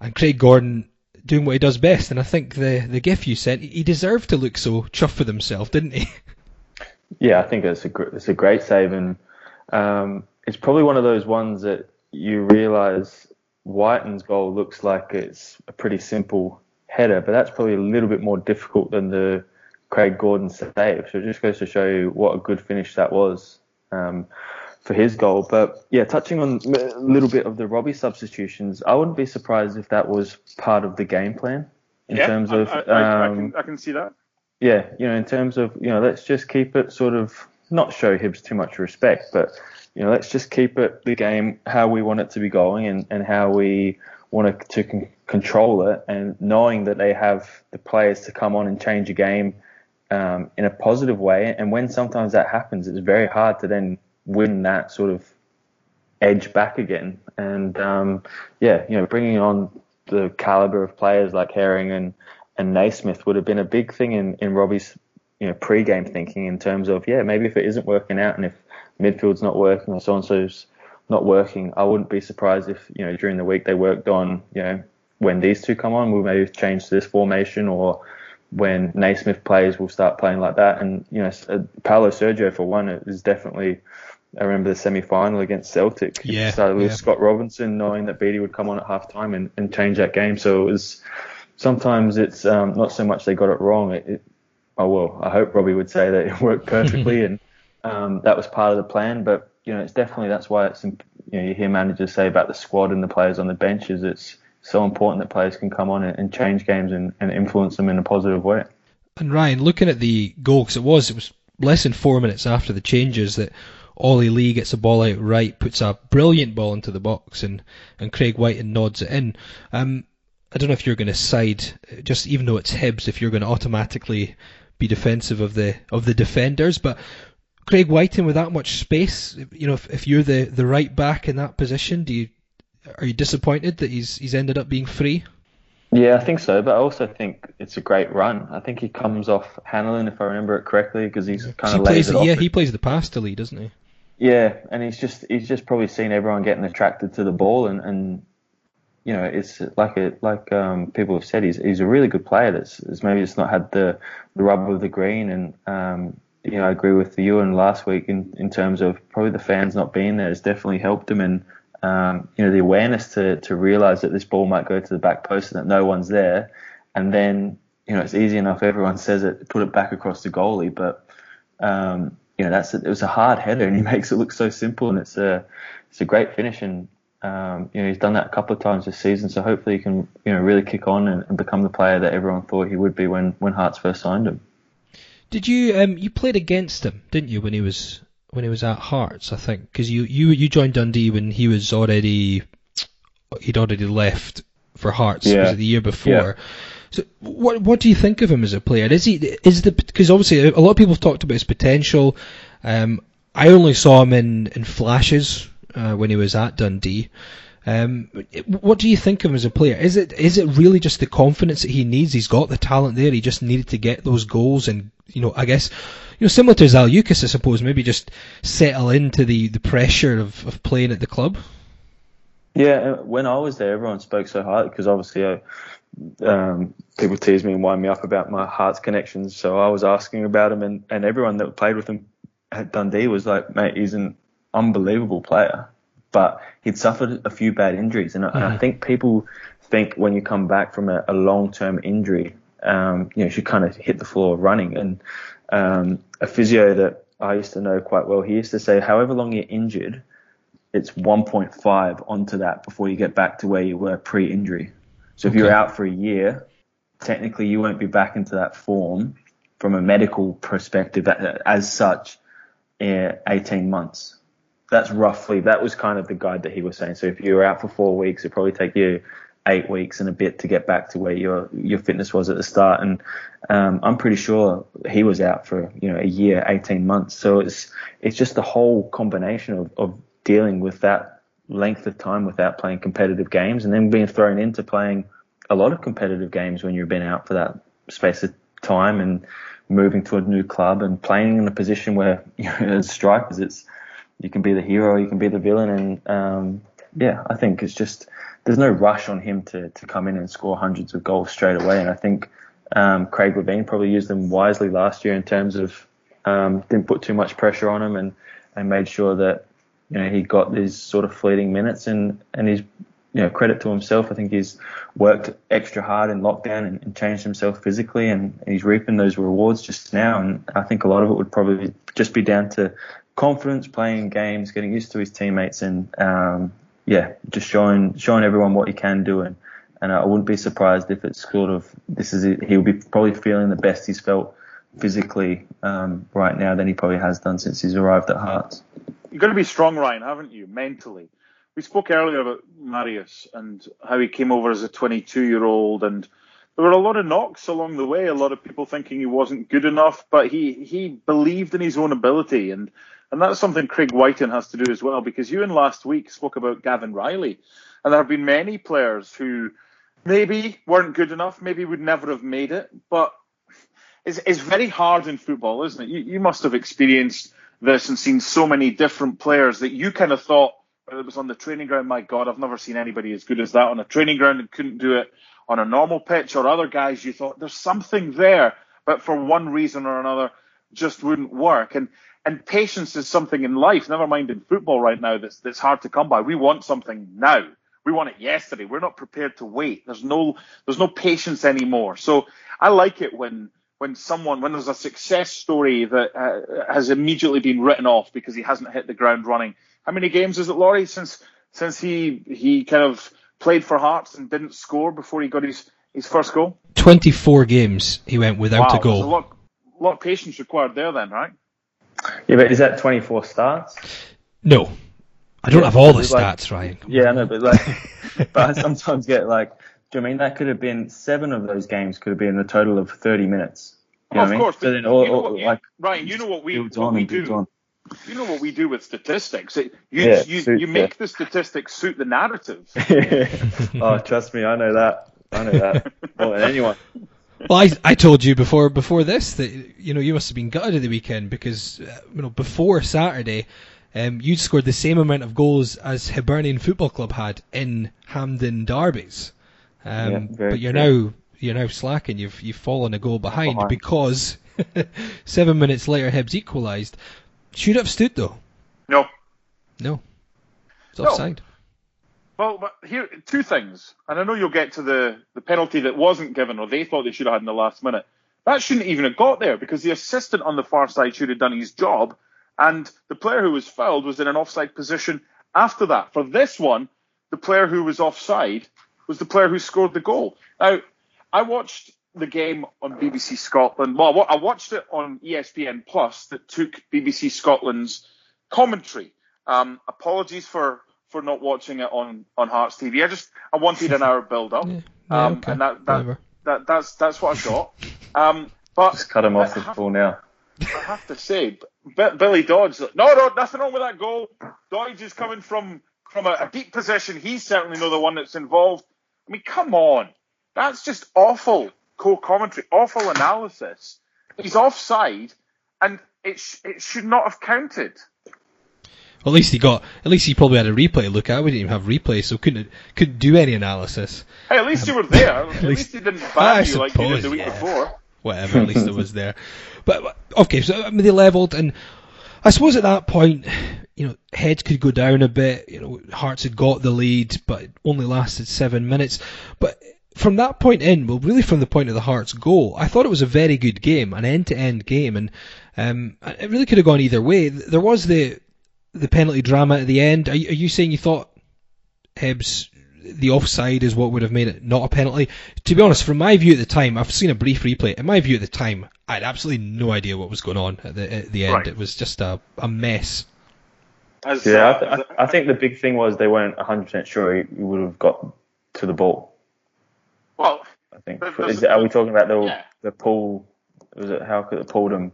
and Craig Gordon doing what he does best. And I think the the gif you sent, he deserved to look so chuffed with himself, didn't he? Yeah, I think it's a it's a great save, and um, it's probably one of those ones that you realise Wighton's goal looks like it's a pretty simple header, but that's probably a little bit more difficult than the Craig Gordon save. So it just goes to show you what a good finish that was um, for his goal. But yeah, touching on a little bit of the Robbie substitutions, I wouldn't be surprised if that was part of the game plan in yeah, terms of. I, I, um, I, can, I can see that. Yeah, you know, in terms of you know, let's just keep it sort of not show Hibs too much respect, but you know, let's just keep it the game how we want it to be going and, and how we want to, to control it, and knowing that they have the players to come on and change a game um, in a positive way. And when sometimes that happens, it's very hard to then win that sort of edge back again. And um, yeah, you know, bringing on the caliber of players like Haring and and Naismith would have been a big thing in in Robbie's you know pre-game thinking in terms of yeah maybe if it isn't working out and if midfield's not working or so and so's not working, I wouldn't be surprised if you know during the week they worked on you know when these two come on, we'll maybe change this formation or when Naismith plays, we'll start playing like that. And you know, Paulo Sergio for one is definitely. I remember the semi-final against Celtic. Yeah, started with yeah. Scott Robinson, knowing that Beattie would come on at half time and, and change that game. So it was sometimes it's um, not so much they got it wrong. It, it, oh well, I hope Robbie would say that it worked perfectly and um, that was part of the plan. But you know, it's definitely that's why it's you know you hear managers say about the squad and the players on the benches. it's so important that players can come on and, and change games and, and influence them in a positive way. And Ryan, looking at the goal, because it was it was less than four minutes after the changes that Ollie Lee gets the ball out right, puts a brilliant ball into the box, and, and Craig Wighton nods it in. Um, I don't know if you're going to side, just even though it's Hibs, if you're going to automatically be defensive of the of the defenders, but Craig Wighton with that much space, you know, if, if you're the, the right back in that position, do you are you disappointed that he's he's ended up being free? Yeah, I think so, but I also think it's a great run. I think he comes off Hanlon, if I remember it correctly, because he's kind he of plays yeah he plays the pass to Lee, doesn't he? Yeah, and he's just he's just probably seen everyone getting attracted to the ball, and, and you know it's like a, like um, people have said he's he's a really good player that's, that's maybe just not had the the rub of the green, and um, you know I agree with you and last week in in terms of probably the fans not being there has definitely helped him, and um, you know the awareness to to realize that this ball might go to the back post and that no one's there, and then you know it's easy enough everyone says it put it back across the goalie, but um, you know that's it was a hard header and he makes it look so simple and it's a it's a great finish. And um, you know he's done that a couple of times this season. So hopefully he can you know really kick on and, and become the player that everyone thought he would be when when Hearts first signed him. Did you um you played against him, didn't you, when he was when he was at Hearts? I think because you you you joined Dundee when he was already he'd already left for Hearts. Yeah. Was it the year before? So what what do you think of him as a player? Is he is the because obviously a lot of people have talked about his potential. Um, I only saw him in in flashes uh, when he was at Dundee. Um, what do you think of him as a player? Is it is it really just the confidence that he needs? He's got the talent there. He just needed to get those goals, and you know, I guess, you know, similar to Zaliukas, I suppose, maybe just settle into the, the pressure of, of playing at the club. Yeah, when I was there, everyone spoke so highly because obviously I, um, people tease me and wind me up about my Hearts connections. So I was asking about him, and, and everyone that played with him at Dundee was like, mate, he's an unbelievable player, but he'd suffered a few bad injuries, and, and I think people think when you come back from a, a long-term injury, um, you know, you should kind of hit the floor running. And um, a physio that I used to know quite well, he used to say, however long you're injured, it's 1.5 onto that before you get back to where you were pre-injury. So if you're out for a year, technically you won't be back into that form from a medical perspective as such in 18 months. That's roughly, that was kind of the guide that he was saying. So if you were out for four weeks, it'd probably take you eight weeks and a bit to get back to where your, your fitness was at the start. And, um, I'm pretty sure he was out for, you know, a year, 18 months. So it's, it's just the whole combination of, of dealing with that length of time without playing competitive games and then being thrown into playing a lot of competitive games when you've been out for that space of time and moving to a new club and playing in a position where you know, as strikers it's you can be the hero, you can be the villain, and um, yeah, I think it's just there's no rush on him to to come in and score hundreds of goals straight away, and I think um, Craig Levein probably used them wisely last year in terms of um, didn't put too much pressure on him and and made sure that you know he got these sort of fleeting minutes and and he's you know credit to himself. I think he's worked extra hard in lockdown and, and changed himself physically, and, he's reaping those rewards just now. And I think a lot of it would probably just be down to confidence, playing games, getting used to his teammates, and um, yeah, just showing showing everyone what he can do. And and I wouldn't be surprised if it's sort of this is it. he'll be probably feeling the best he's felt physically um, right now than he probably has done since he's arrived at Hearts. You've got to be strong, Ryan, haven't you, mentally? We spoke earlier about Marius and how he came over as a 22 year old, and there were a lot of knocks along the way. A lot of people thinking he wasn't good enough, but he, he believed in his own ability, and and that's something Craig Wighton has to do as well. Because you in last week spoke about Gavin Reilly, and there have been many players who maybe weren't good enough, maybe would never have made it, but it's, it's very hard in football, isn't it? You, you must have experienced this and seen so many different players that you kind of thought whether it was on the training ground. My God, I've never seen anybody as good as that on a training ground and couldn't do it on a normal pitch. Or other guys, you thought there's something there, but for one reason or another, just wouldn't work. And and patience is something in life, never mind in football right now, that's that's hard to come by. We want something now. We want it yesterday. We're not prepared to wait. There's no there's no patience anymore. So I like it when when someone when there's a success story that uh, has immediately been written off because he hasn't hit the ground running. How many games is it, Laurie, since since he he kind of played for Hearts and didn't score before he got his his first goal? 24 games he went without wow, a there's a goal. lot lot of patience required there, then, right? Yeah, but is that 24 starts? No, I don't Yeah, have all the it's like- stats, Ryan. Yeah, I know, but like, but I sometimes get like, do you mean that could have been seven of those games could have been a total of 30 minutes? You know of what I mean? course, So but then all, you know all- what, you, like, Ryan, you know what we builds what on we and do. on. You know what we do with statistics. It, you Yeah, you, suits you you. make the statistics suit the narrative. oh, trust me, I know that. I know that more than anyone. Well, I, I told you before before this that you know you must have been gutted at the weekend because uh, you know before Saturday, um, you'd scored the same amount of goals as Hibernian Football Club had in Hampden derbies. Um, Yeah, but you're true. now you're now slacking. You've you've fallen a goal behind, Behind. because seven minutes later Hibs equalised. Should have stood though. No. No, it's No. offside. Well, but here two things, and I know you'll get to the the penalty that wasn't given, or they thought they should have had in the last minute. That shouldn't even have got there because the assistant on the far side should have done his job, and the player who was fouled was in an offside position after that. For this one, the player who was offside was the player who scored the goal. Now, I watched the game on BBC Scotland. Well, I watched it on ESPN Plus that took BBC Scotland's commentary. Um, apologies for, for not watching it on, on Hearts TV. I just I wanted an hour build up, Yeah, yeah, um, okay, and that, that, whatever. that that's that's what I got. Um, but Just cut him off I the have- ball now. I have to say, B- Billy Dodds. No, no, nothing wrong with that goal. Doidge is coming from from a, a deep position. He's certainly not the one that's involved. I mean, come on, that's just awful co-commentary, awful analysis. He's offside, and it sh- it should not have counted. Well, at least he got. At least he probably had a replay look at. We didn't even have replay, so couldn't couldn't do any analysis. Hey, at least you were there. At, least- least, he didn't ban you like you did the week yeah. before. Whatever. At least it was there. But okay, so I mean, they levelled, and I suppose at that point, you know, heads could go down a bit. You know, Hearts had got the lead, but it only lasted seven minutes. But from that point in, well, really from the point of the Hearts goal, I thought it was a very good game, an end-to-end game, and um, it really could have gone either way. There was the the penalty drama at the end. Are you, are you saying you thought Hibs the offside is what would have made it not a penalty? To be honest, from my view at the time, I've seen a brief replay. In my view at the time, I had absolutely no idea what was going on at the at the end. Right. It was just a a mess. As, Yeah, I, th- as- I, I think the big thing was they weren't 100% sure he, he would have got to the ball. well, I think. Is, are we talking about the Yeah. the pull? Was it how could it pulled him?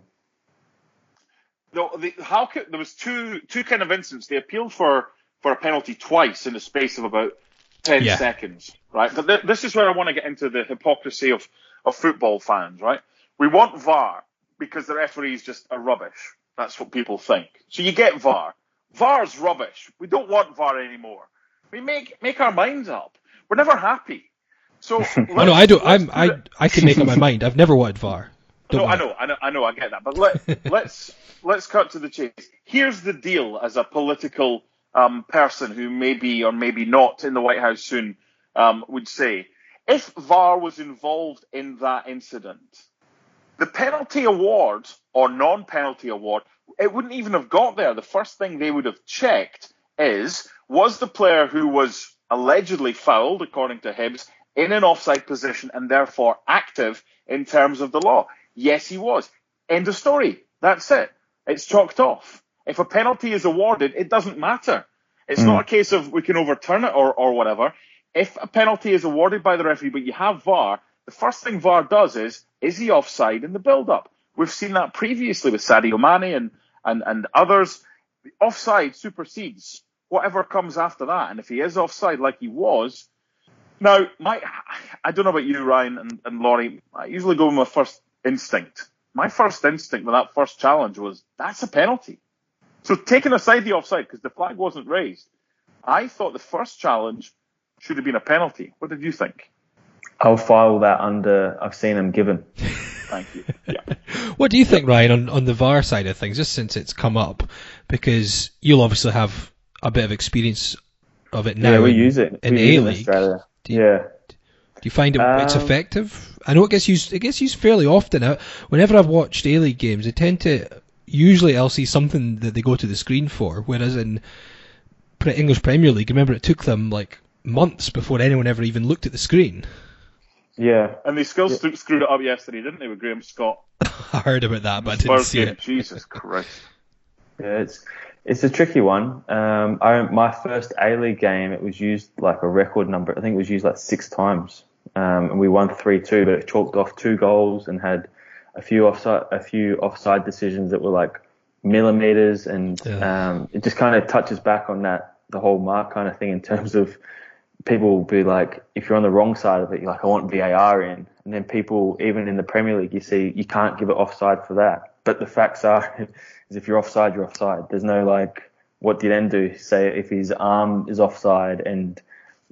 No, the, how could, there was two two kind of incidents. They appealed for for a penalty twice in the space of about ten Yeah. seconds, right? But th- this is where I want to get into the hypocrisy of of football fans, right? We want VAR because the referees just are rubbish. That's what people think. So you get VAR. VAR's rubbish. We don't want VAR anymore. We make make our minds up. We're never happy. So Oh, no, I don't. I'm I I can make up my mind. I've never wanted VAR. No, I know, I know, I know, I get that. But let let's let's cut to the chase. Here's the deal: as a political um, person who maybe or maybe not in the White House soon um, would say, if VAR was involved in that incident, the penalty award or non-penalty award, it wouldn't even have got there. The first thing they would have checked is was the player who was allegedly fouled, according to Hibs, in an offside position and therefore active in terms of the law. Yes, he was. End of story. That's it. It's chalked off. If a penalty is awarded, it doesn't matter. It's hmm. not a case of we can overturn it or, or whatever. If a penalty is awarded by the referee, but you have VAR, the first thing VAR does is, is he offside in the build-up? We've seen that previously with Sadio Mane and, and, and others. The offside supersedes whatever comes after that. And if he is offside like he was, now, my, I don't know about you, Ryan and, and Laurie. I usually go with my first instinct. My first instinct with that first challenge was that's a penalty. So taking aside the offside because the flag wasn't raised, I thought the first challenge should have been a penalty. What did you think? I'll file that under. I've seen him given. Thank you. Yeah. What do you think, Ryan, on, on the VAR side of things, just since it's come up? Because you'll obviously have a bit of experience of it now. yeah, we in, use it in we A use it in League. Australia. You- yeah. Do you find it it's Um, effective? I know it gets used. It gets used fairly often. Whenever I've watched A League games, they tend to usually I'll see something that they go to the screen for. Whereas in English Premier League, remember it took them like months before anyone ever even looked at the screen. Yeah. And they still stu- screwed it up yesterday, didn't they, with Graham Scott? I heard about that, but I didn't see game. it. Jesus Christ. Yeah, it's it's a tricky one. Um, I my first A League game, it was used like a record number. I think it was used like six times, um, and we won three two. But it chalked off two goals and had a few offside a few offside decisions that were like millimeters, and Yeah. um, it just kind of touches back on that the whole mark kind of thing in terms of people will be like, if you're on the wrong side of it, you're like, I want VAR in. And then people, even in the Premier League, you see, you can't give it offside for that. But the facts are, is if you're offside, you're offside. There's no like, what do you then do? Say if his arm is offside and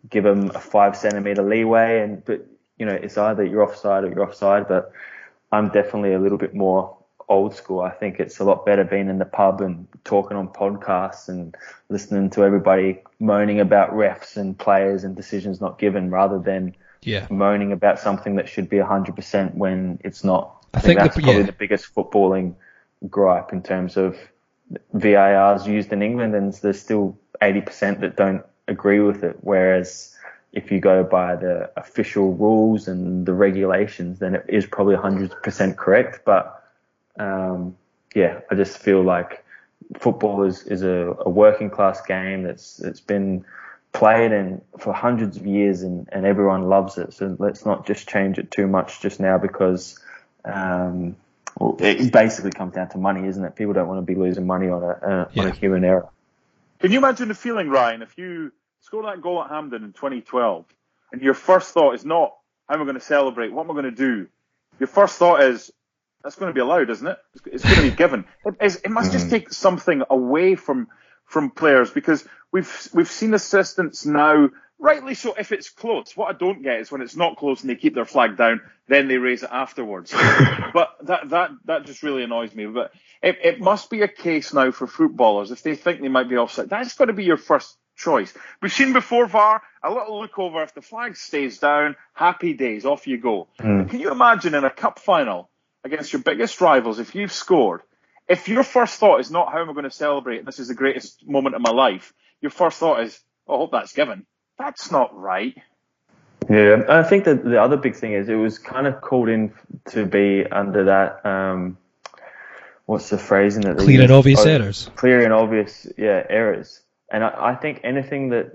give them a five centimeter leeway. And, but, you know, it's either you're offside or you're offside. But I'm definitely a little bit more old school. I think it's a lot better being in the pub and talking on podcasts and listening to everybody moaning about refs and players and decisions not given rather than Yeah. moaning about something that should be 100% when it's not. I think that's the- probably yeah. the biggest footballing gripe in terms of VARs used in England and there's still 80% that don't agree with it. Whereas if you go by the official rules and the regulations, then it is probably 100% correct. But um, yeah, I just feel like football is, is a, a working class game that's that's been played and for hundreds of years and, and everyone loves it. So let's not just change it too much just now because um, well, it basically comes down to money, isn't it? People don't want to be losing money on a, a on a human error. Can you imagine the feeling, Ryan, if you score that goal at Hampden in 2012 and your first thought is not, how am I going to celebrate? What am I going to do? Your first thought is, that's going to be allowed, isn't it? It's, going to be given. It, must just mm. take something away from from players because we've we've seen assistants now rightly so if it's close. What I don't get is when it's not close and they keep their flag down, then they raise it afterwards. but that that that just really annoys me. But it, it must be a case now for footballers if they think they might be offside. That's got to be your first choice. We've seen before VAR a little look over if the flag stays down, happy days, off you go. Mm. Can you imagine in a cup final against your biggest rivals if you've scored? If your first thought is not how am I going to celebrate? This is the greatest moment of my life. Your first thought is, oh, I hope that's given. That's not right. Yeah, I think that the other big thing is it was kind of called in to be under that. Um, what's the phrasing that they Clear and use? obvious Oh, errors. Clear and obvious, yeah, errors. And I, I think anything that,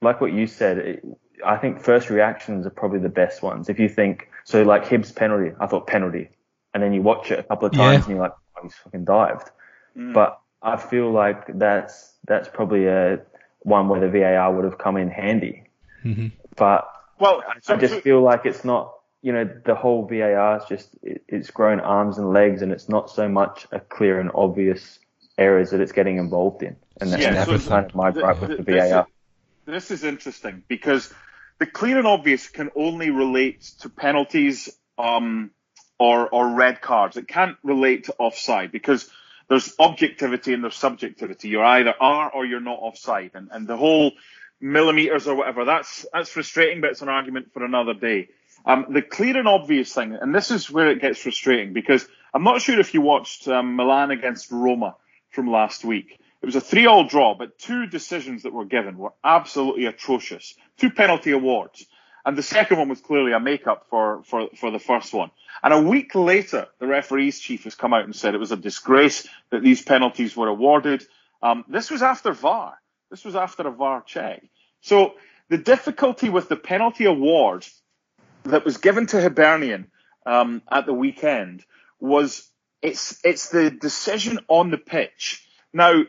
like what you said, it, I think first reactions are probably the best ones. If you think so, like Hibs penalty, I thought penalty, and then you watch it a couple of times Yeah. and you're like, oh, he's fucking dived. Mm. But I feel like that's that's probably a one where the VAR would have come in handy. hmm But Well, I so- just so- feel like it's not, you know, the whole VAR is just, it, it's grown arms and legs and it's not so much a clear and obvious areas that it's getting involved in. And that's, Yeah, that's so kind of my th- gripe with th- the this VAR. is- This is interesting because the clear and obvious can only relate to penalties um, or or red cards. It can't relate to offside because there's objectivity and there's subjectivity. You're either are or you're not offside, and and the whole millimeters or whatever that's that's frustrating, but it's an argument for another day. Um, the clear and obvious thing, and this is where it gets frustrating because I'm not sure if you watched um, Milan against Roma from last week. It was a three-all draw, but two decisions that were given were absolutely atrocious. Two penalty awards. And the second one was clearly a make-up for, for, for the first one. And a week later, the referee's chief has come out and said it was a disgrace that these penalties were awarded. Um, this was after VAR. This was after a VAR check. So the difficulty with the penalty award that was given to Hibernian um, at the weekend was it's it's the decision on the pitch. Now,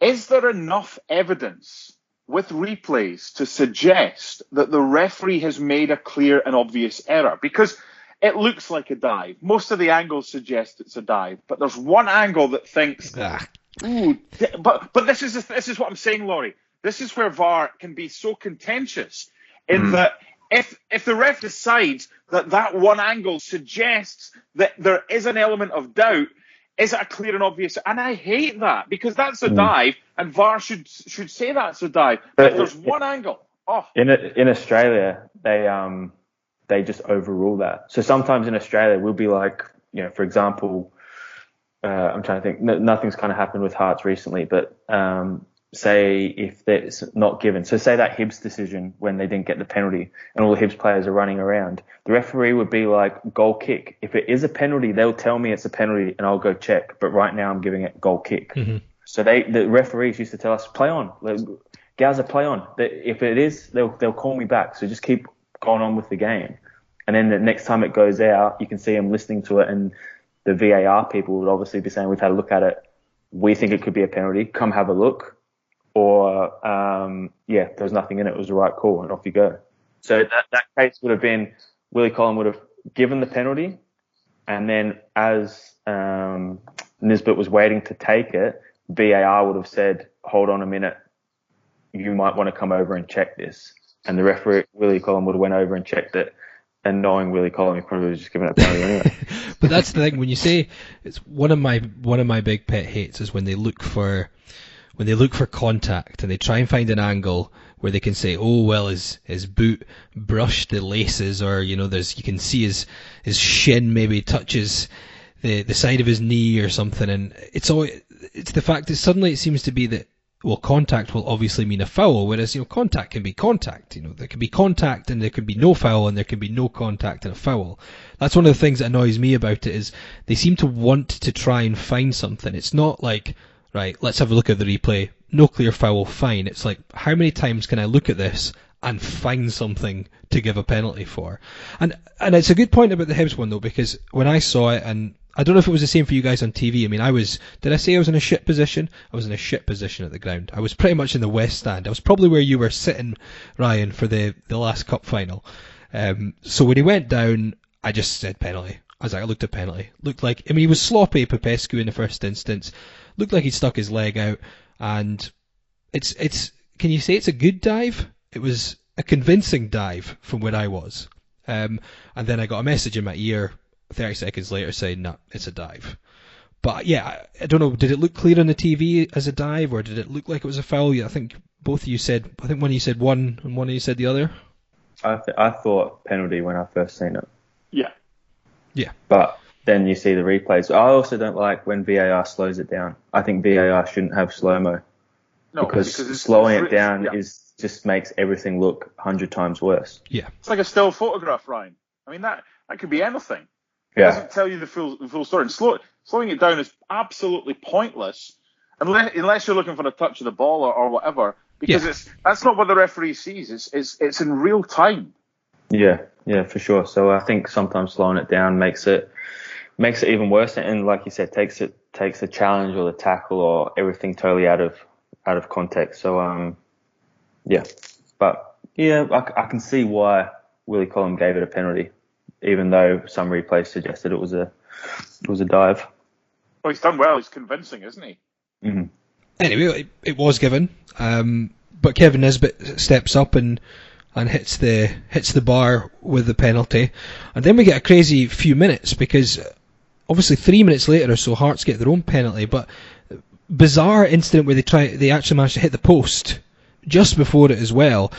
is there enough evidence with replays to suggest that the referee has made a clear and obvious error? Because it looks like a dive. Most of the angles suggest it's a dive, but there's one angle that thinks, Ah, ooh, but but this is this is what I'm saying, Laurie. This is where VAR can be so contentious in that if if the ref decides that that one angle suggests that there is an element of doubt, is it a clear and obvious? And I hate that because that's a dive, and VAR should should say that's a dive. But But there's it- one angle, oh, In in Australia, they um they just overrule that. So sometimes in Australia, we'll be like, you know, for example, uh, I'm trying to think. No, nothing's kind of happened with Hearts recently, but um, say if it's not given. So say that Hibs decision when they didn't get the penalty and all the Hibs players are running around, the referee would be like goal kick. If it is a penalty, they'll tell me it's a penalty and I'll go check. But right now I'm giving it goal kick. Mm-hmm. So they the referees used to tell us play on, like, Gaza play on. If it is, they'll they'll call me back. So just keep going on with the game. And then the next time it goes out, you can see them listening to it, and the VAR people would obviously be saying, "We've had a look at it. We think it could be a penalty. Come have a look." Or um, yeah, there was nothing in it. It was the right call, and off you go. So that that case would have been Willie Collum would have given the penalty, and then as um, Nisbet was waiting to take it, VAR would have said, "Hold on a minute, you might want to come over and check this." And the referee Willie Collum would have went over and checked it, and knowing Willie Collum, he probably was just giving it a penalty anyway. but that's the thing when you say it's one of my one of my big pet hates is when they look for when they look for contact and they try and find an angle where they can say, oh well, his his boot brushed the laces, or you know, there's you can see his his shin maybe touches the the side of his knee or something, and it's all it's the fact that suddenly it seems to be that well, contact will obviously mean a foul, whereas you know contact can be contact. You know, there can be contact and there can be no foul, and there can be no contact and a foul. That's one of the things that annoys me about it is they seem to want to try and find something. It's not like right, let's have a look at the replay. No clear foul, fine. It's like how many times can I look at this and find something to give a penalty for? And and it's a good point about the Hibs one though because when I saw it and I don't know if it was the same for you guys on TV. I mean, I was. Did I say I was in a shit position? I was in a shit position at the ground. I was pretty much in the west stand. I was probably where you were sitting, Ryan, for the the last cup final. Um, so when he went down, I just said penalty. I was like, I looked at penalty. Looked like. I mean, he was sloppy, Popescu in the first instance. Looked like he stuck his leg out, and it's it's. Can you say it's a good dive? It was. a convincing dive from where I was. Um, and then I got a message in my ear 30 seconds later saying, no, it's a dive. But yeah, I, I don't know. Did it look clear on the TV as a dive, or did it look like it was a foul? Yeah, I think both of you said. I think one of you said one, and one of you said the other. I th- I thought penalty when I first seen it. Yeah. Yeah. But then you see the replays. I also don't like when VAR slows it down. I think VAR shouldn't have slow mo No, because, because it's- slowing it's- it down yeah. is just makes everything look hundred times worse. Yeah. It's like a still photograph, Ryan. I mean that that could be anything. It Yeah. doesn't tell you the full the full story. And slow, slowing it down is absolutely pointless unless unless you're looking for a touch of the ball or, or whatever. Because Yeah. it's that's not what the referee sees. It's it's it's in real time. Yeah, yeah, for sure. So I think sometimes slowing it down makes it makes it even worse, and like you said, takes it takes the challenge or the tackle or everything totally out of out of context. So um, yeah, but yeah, I, I can see why Willie Collum gave it a penalty, even though some replays suggested it was a it was a dive. Well, he's done well. He's convincing, isn't he? hmm Anyway, it, it was given, um, but Kevin Nisbet steps up and and hits the hits the bar with the penalty, and then we get a crazy few minutes because obviously three minutes later or so Hearts get their own penalty, but bizarre incident where they try they actually managed to hit the post just before it as well,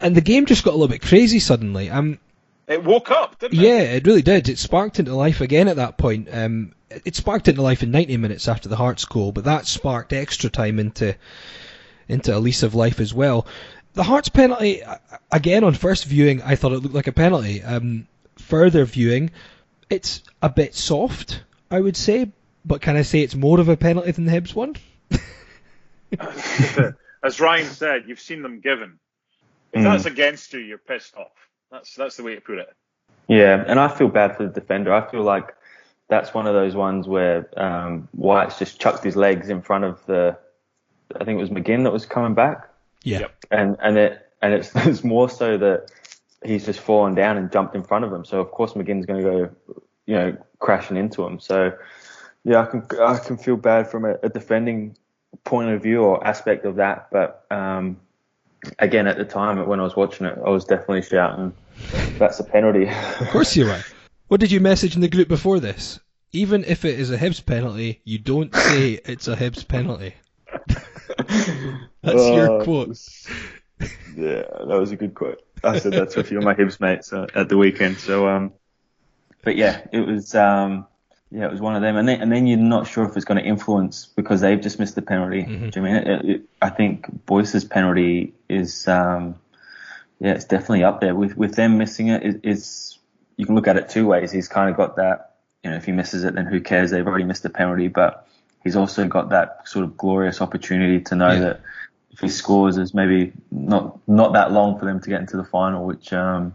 and the game just got a little bit crazy suddenly. Um, It woke up, didn't it? yeah, it really did. It sparked into life again at that point. Um, it sparked into life in 90 minutes after the Hearts goal, but that sparked extra time into into a lease of life as well. The Hearts penalty, again on first viewing, I thought it looked like a penalty. Um, further viewing, it's a bit soft, I would say, but can I say it's more of a penalty than the Hibs one? As Ryan said, you've seen them given. If Mm. that's against you, you're pissed off. That's that's the way to put it. Yeah, and I feel bad for the defender. I feel like that's one of those ones where um, White's just chucked his legs in front of the. I think it was McGinn that was coming back, Yeah. Yep. and and it and it's, it's more so that he's just fallen down and jumped in front of him. So of course McGinn's going to go, you know, crashing into him. So yeah, I can I can feel bad from a, a defending point of view or aspect of that, but um, again at the time when I was watching it, I was definitely shouting, "That's a penalty." Of course you are. What did you message in the group before this? Even if it is a Hibs penalty, you don't say it's a Hibs penalty. That's your Uh, quote. Yeah, that was a good quote. I said that to a few of my Hibs mates uh, at the weekend. So, um, but yeah, it was, um, yeah, it was one of them. And then, and then you're not sure if it's going to influence because they've just missed the penalty. Do you I mean? It, it, I think Boyce's penalty is, um, yeah, it's definitely up there with, with them missing it. it. It's, you can look at it two ways. He's kind of got that, you know, if he misses it, then who cares? They've already missed the penalty, but he's also got that sort of glorious opportunity to know Yeah. that if he scores, there's maybe not not that long for them to get into the final, which um,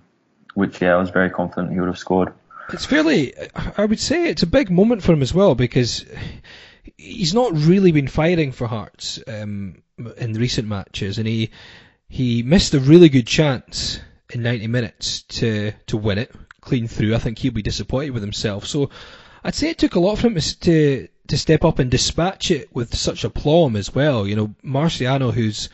which yeah, I was very confident he would have scored. It's fairly, I would say it's a big moment for him as well because he's not really been firing for Hearts um, in recent matches, and he he missed a really good chance in 90 minutes to to win it clean through. I think he'll be disappointed with himself. So I'd say it took a lot for him to to, step up and dispatch it with such aplomb as well. You know, Marciano, who's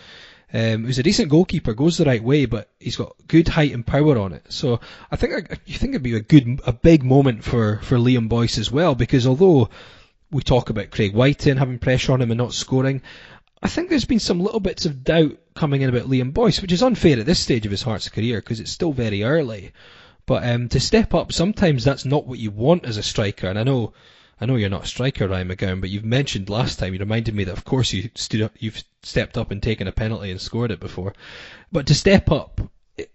um, who's a decent goalkeeper, goes the right way, but he's got good height and power on it. So I think you think it'd be a good, a big moment for for Liam Boyce as well, because although we talk about Craig Wighton having pressure on him and not scoring, I think there's been some little bits of doubt coming in about Liam Boyce, which is unfair at this stage of his Hearts career because it's still very early. But um, to step up, sometimes that's not what you want as a striker. And I know, I know you're not a striker, Ryan McGowan, but you've mentioned last time. You reminded me that of course you stood up, you've stepped up and taken a penalty and scored it before. But to step up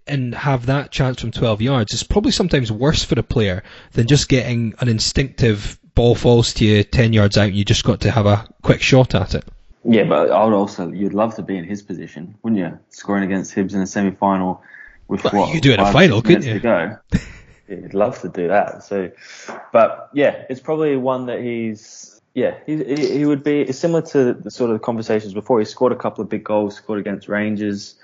and have that chance from 12 yards is probably sometimes worse for a player than just getting an instinctive ball falls to you 10 yards out and you just got to have a quick shot at it. Yeah, but I would also you'd love to be in his position, wouldn't you? Scoring against Hibs in a semi final with Well, what you could do it in a final, couldn't To go. yeah, you'd love to do that. So, but yeah, it's probably one that he's yeah he he, he would be similar to the sort of conversations before. He scored a couple of big goals, scored against Rangers,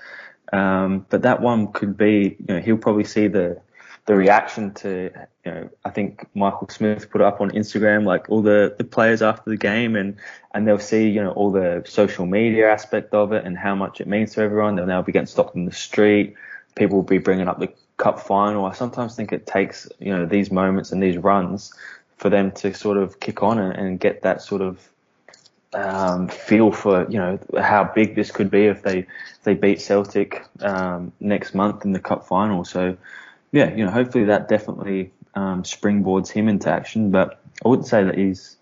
um, but that one could be you know he'll probably see the the reaction to, you know, I think Michael Smith put it up on Instagram, like all the, the players after the game and, and they'll see, you know, all the social media aspect of it and how much it means to everyone. They'll now be getting stopped in the street. People will be bringing up the cup final. I sometimes think it takes you know these moments and these runs for them to sort of kick on and, and get that sort of um, feel for you know how big this could be if they if they beat Celtic um, next month in the cup final. So yeah, you know hopefully that definitely um, springboards him into action. But I wouldn't say that he's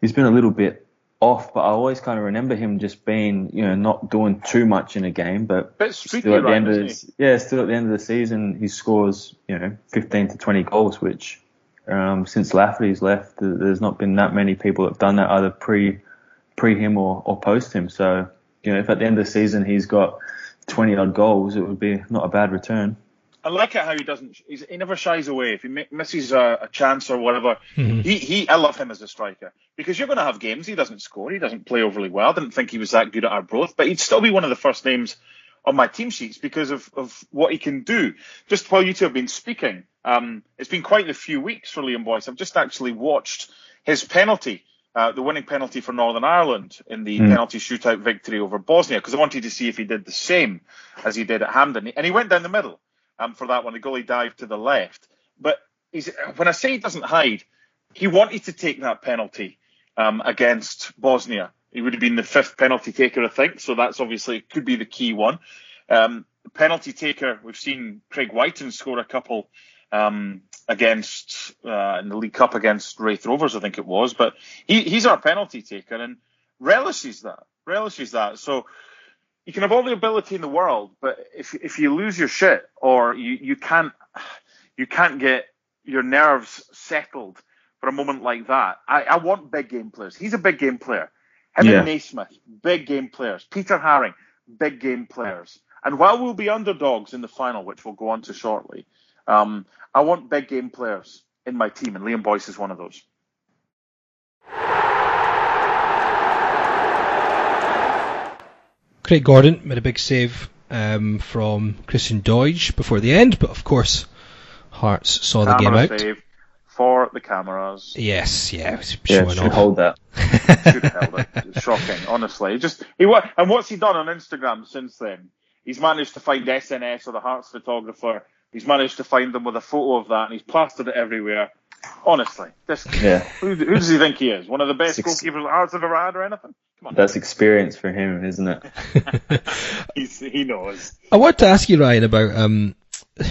he's been a little bit off, but I always kind of remember him just being you know not doing too much in a game, but still at the right, end of his, yeah still at the end of the season he scores you know 15 to 20 goals, which um, since Lafferty's left, there's not been that many people that have done that either pre pre him or, or post him. So, you know, if at the end of the season he's got 20 odd goals, it would be not a bad return. I like it how he doesn't. He never shies away. If he mi- misses a, a chance or whatever, Mhm. he, he. I love him as a striker because you're going to have games he doesn't score. He doesn't play overly well. I didn't think he was that good at Arbroath, but he'd still be one of the first names on my team sheets because of, of what he can do. Just while you two have been speaking, um, it's been quite a few weeks for Liam Boyce. I've just actually watched his penalty, uh, the winning penalty for Northern Ireland in the Mm. penalty shootout victory over Bosnia because I wanted to see if he did the same as he did at Hampden, and he went down the middle um, for that one. The goalie dived to the left, but when I say he doesn't hide, he wanted to take that penalty um, against Bosnia. He would have been the fifth penalty taker, I think. So that's obviously could be the key one. Um, penalty taker, we've seen Craig Wighton score a couple um, against uh, in the League Cup against Raith Rovers, I think it was. But he, he's our penalty taker and relishes that, relishes that. So you can have all the ability in the world, but if if you lose your shit or you, you can't you can't get your nerves settled for a moment like that, I, I want big game players. He's a big game player. Him Yeah. and Naismith, big game players. Peter Haring, big game players. And while we'll be underdogs in the final, which we'll go on to shortly, um, I want big game players in my team, and Liam Boyce is one of those. Craig Gordon made a big save um, from Christian Doidge before the end, but of course, Hearts saw the game Camera out. save for the cameras. Yes, yeah, it Yeah, should off. hold that. should have held it. Shocking, honestly. Just he wa- and what's he done on Instagram since then? He's managed to find SNS or the Hearts photographer. He's managed to find them with a photo of that, and he's plastered it everywhere. Honestly, this Yeah. who, who does he think he is? One of the best Six- goalkeepers the Hearts have ever had, or anything? Come on, That's experience for him, isn't it? he's, he knows. I want to ask you, Ryan, about um,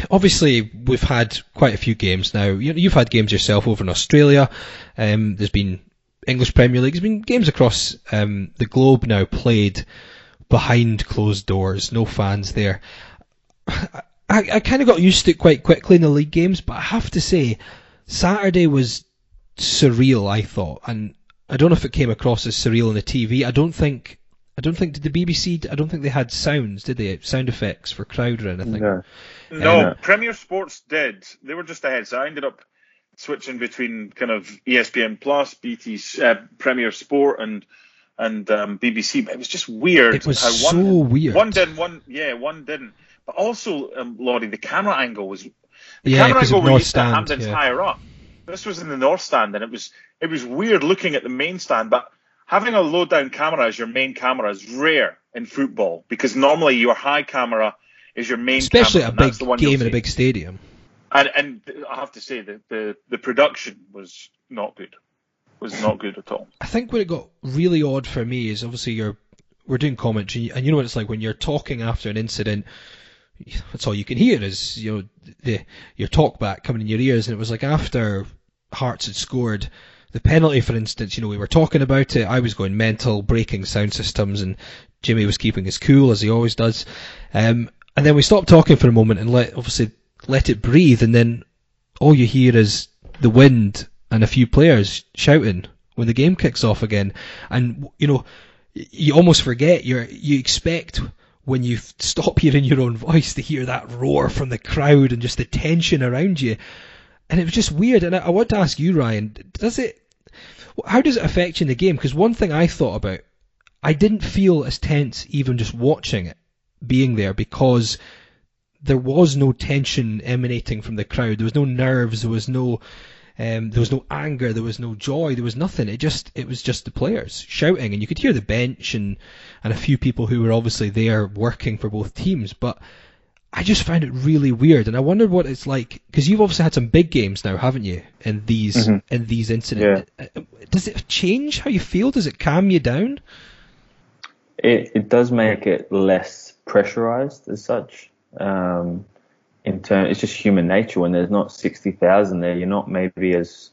obviously we've had quite a few games now. You, you've had games yourself over in Australia. Um, there's been English Premier League. There's been games across um, the globe now played behind closed doors, no fans there. I, I kind of got used to it quite quickly in the league games, but I have to say, Saturday was surreal. I thought, and I don't know if it came across as surreal on the TV. I don't think. I don't think did the BBC. I don't think they had sounds, did they? Sound effects for crowd or anything. No. No, Yeah. Premier Sports did. They were just ahead, so I ended up switching between kind of ESPN Plus, BT's uh, Premier Sport, and and um, BBC. But it was just weird. It was how so one, weird. One did, one yeah, one didn't. But also, um, Laurie, the camera angle was the Yeah, camera angle of we're North used to at Stand. Hampden's yeah. higher up. This was in the North Stand, and it was it was weird looking at the main stand. But having a low down camera as your main camera is rare in football because normally your high camera is your main Especially camera. a big game in a big stadium. And, and I have to say that the, the production was not good. Was not good at all. I think what it got really odd for me is obviously you're we're doing commentary, and you know what it's like when you're talking after an incident. That's all you can hear is you know the your talk back coming in your ears, and it was like after Hearts had scored the penalty, for instance. You know we were talking about it. I was going mental, breaking sound systems, and Jimmy was keeping his cool as he always does. Um, and then we stopped talking for a moment and let obviously let it breathe, and then all you hear is the wind and a few players shouting when the game kicks off again. And you know, you almost forget you you expect when you stop hearing your own voice to hear that roar from the crowd and just the tension around you. And it was just weird. And I, I want to ask you, Ryan, does it? How does it affect you in the game? Because one thing I thought about, I didn't feel as tense even just watching it, being there, because there was no tension emanating from the crowd. There was no nerves. There was no, um, there was no anger. There was no joy. There was nothing. It just, it was just the players shouting, and you could hear the bench and and a few people who were obviously there working for both teams. But I just found it really weird, and I wondered what it's like because you've obviously had some big games now, haven't you? In these Mm-hmm. in these incidents, Uh, does it change how you feel? Does it calm you down? It, it does make it less pressurized as such. Um, in turn, it's just human nature. When there's not sixty thousand there, you're not maybe as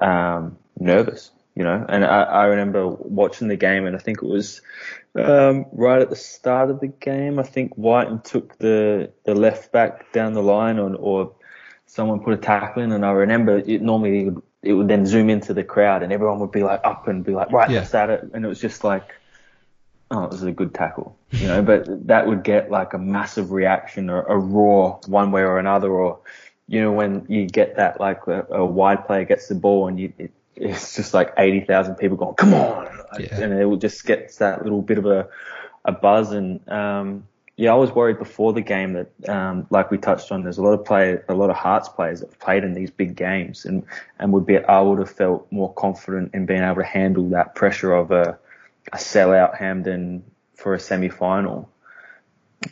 um, nervous, you know. And I, I remember watching the game, and I think it was um, right at the start of the game. I think Wighton took the the left back down the line, or, or someone put a tackle in, and I remember it normally it would, it would then zoom into the crowd, and everyone would be like up and be like, right, Yeah. that's at it, and it was just like oh, it was a good tackle, you know, but that would get like a massive reaction or a roar one way or another, or, you know, when you get that, like a, a wide player gets the ball and you, it, it's just like 80,000 people going, come on. Yeah. And it will just get that little bit of a, a buzz. And, um, yeah, I was worried before the game that, um, like we touched on, there's a lot of play, a lot of Hearts players that have played in these big games and, and would be, I would have felt more confident in being able to handle that pressure of a, a sellout Hampden for a semi-final.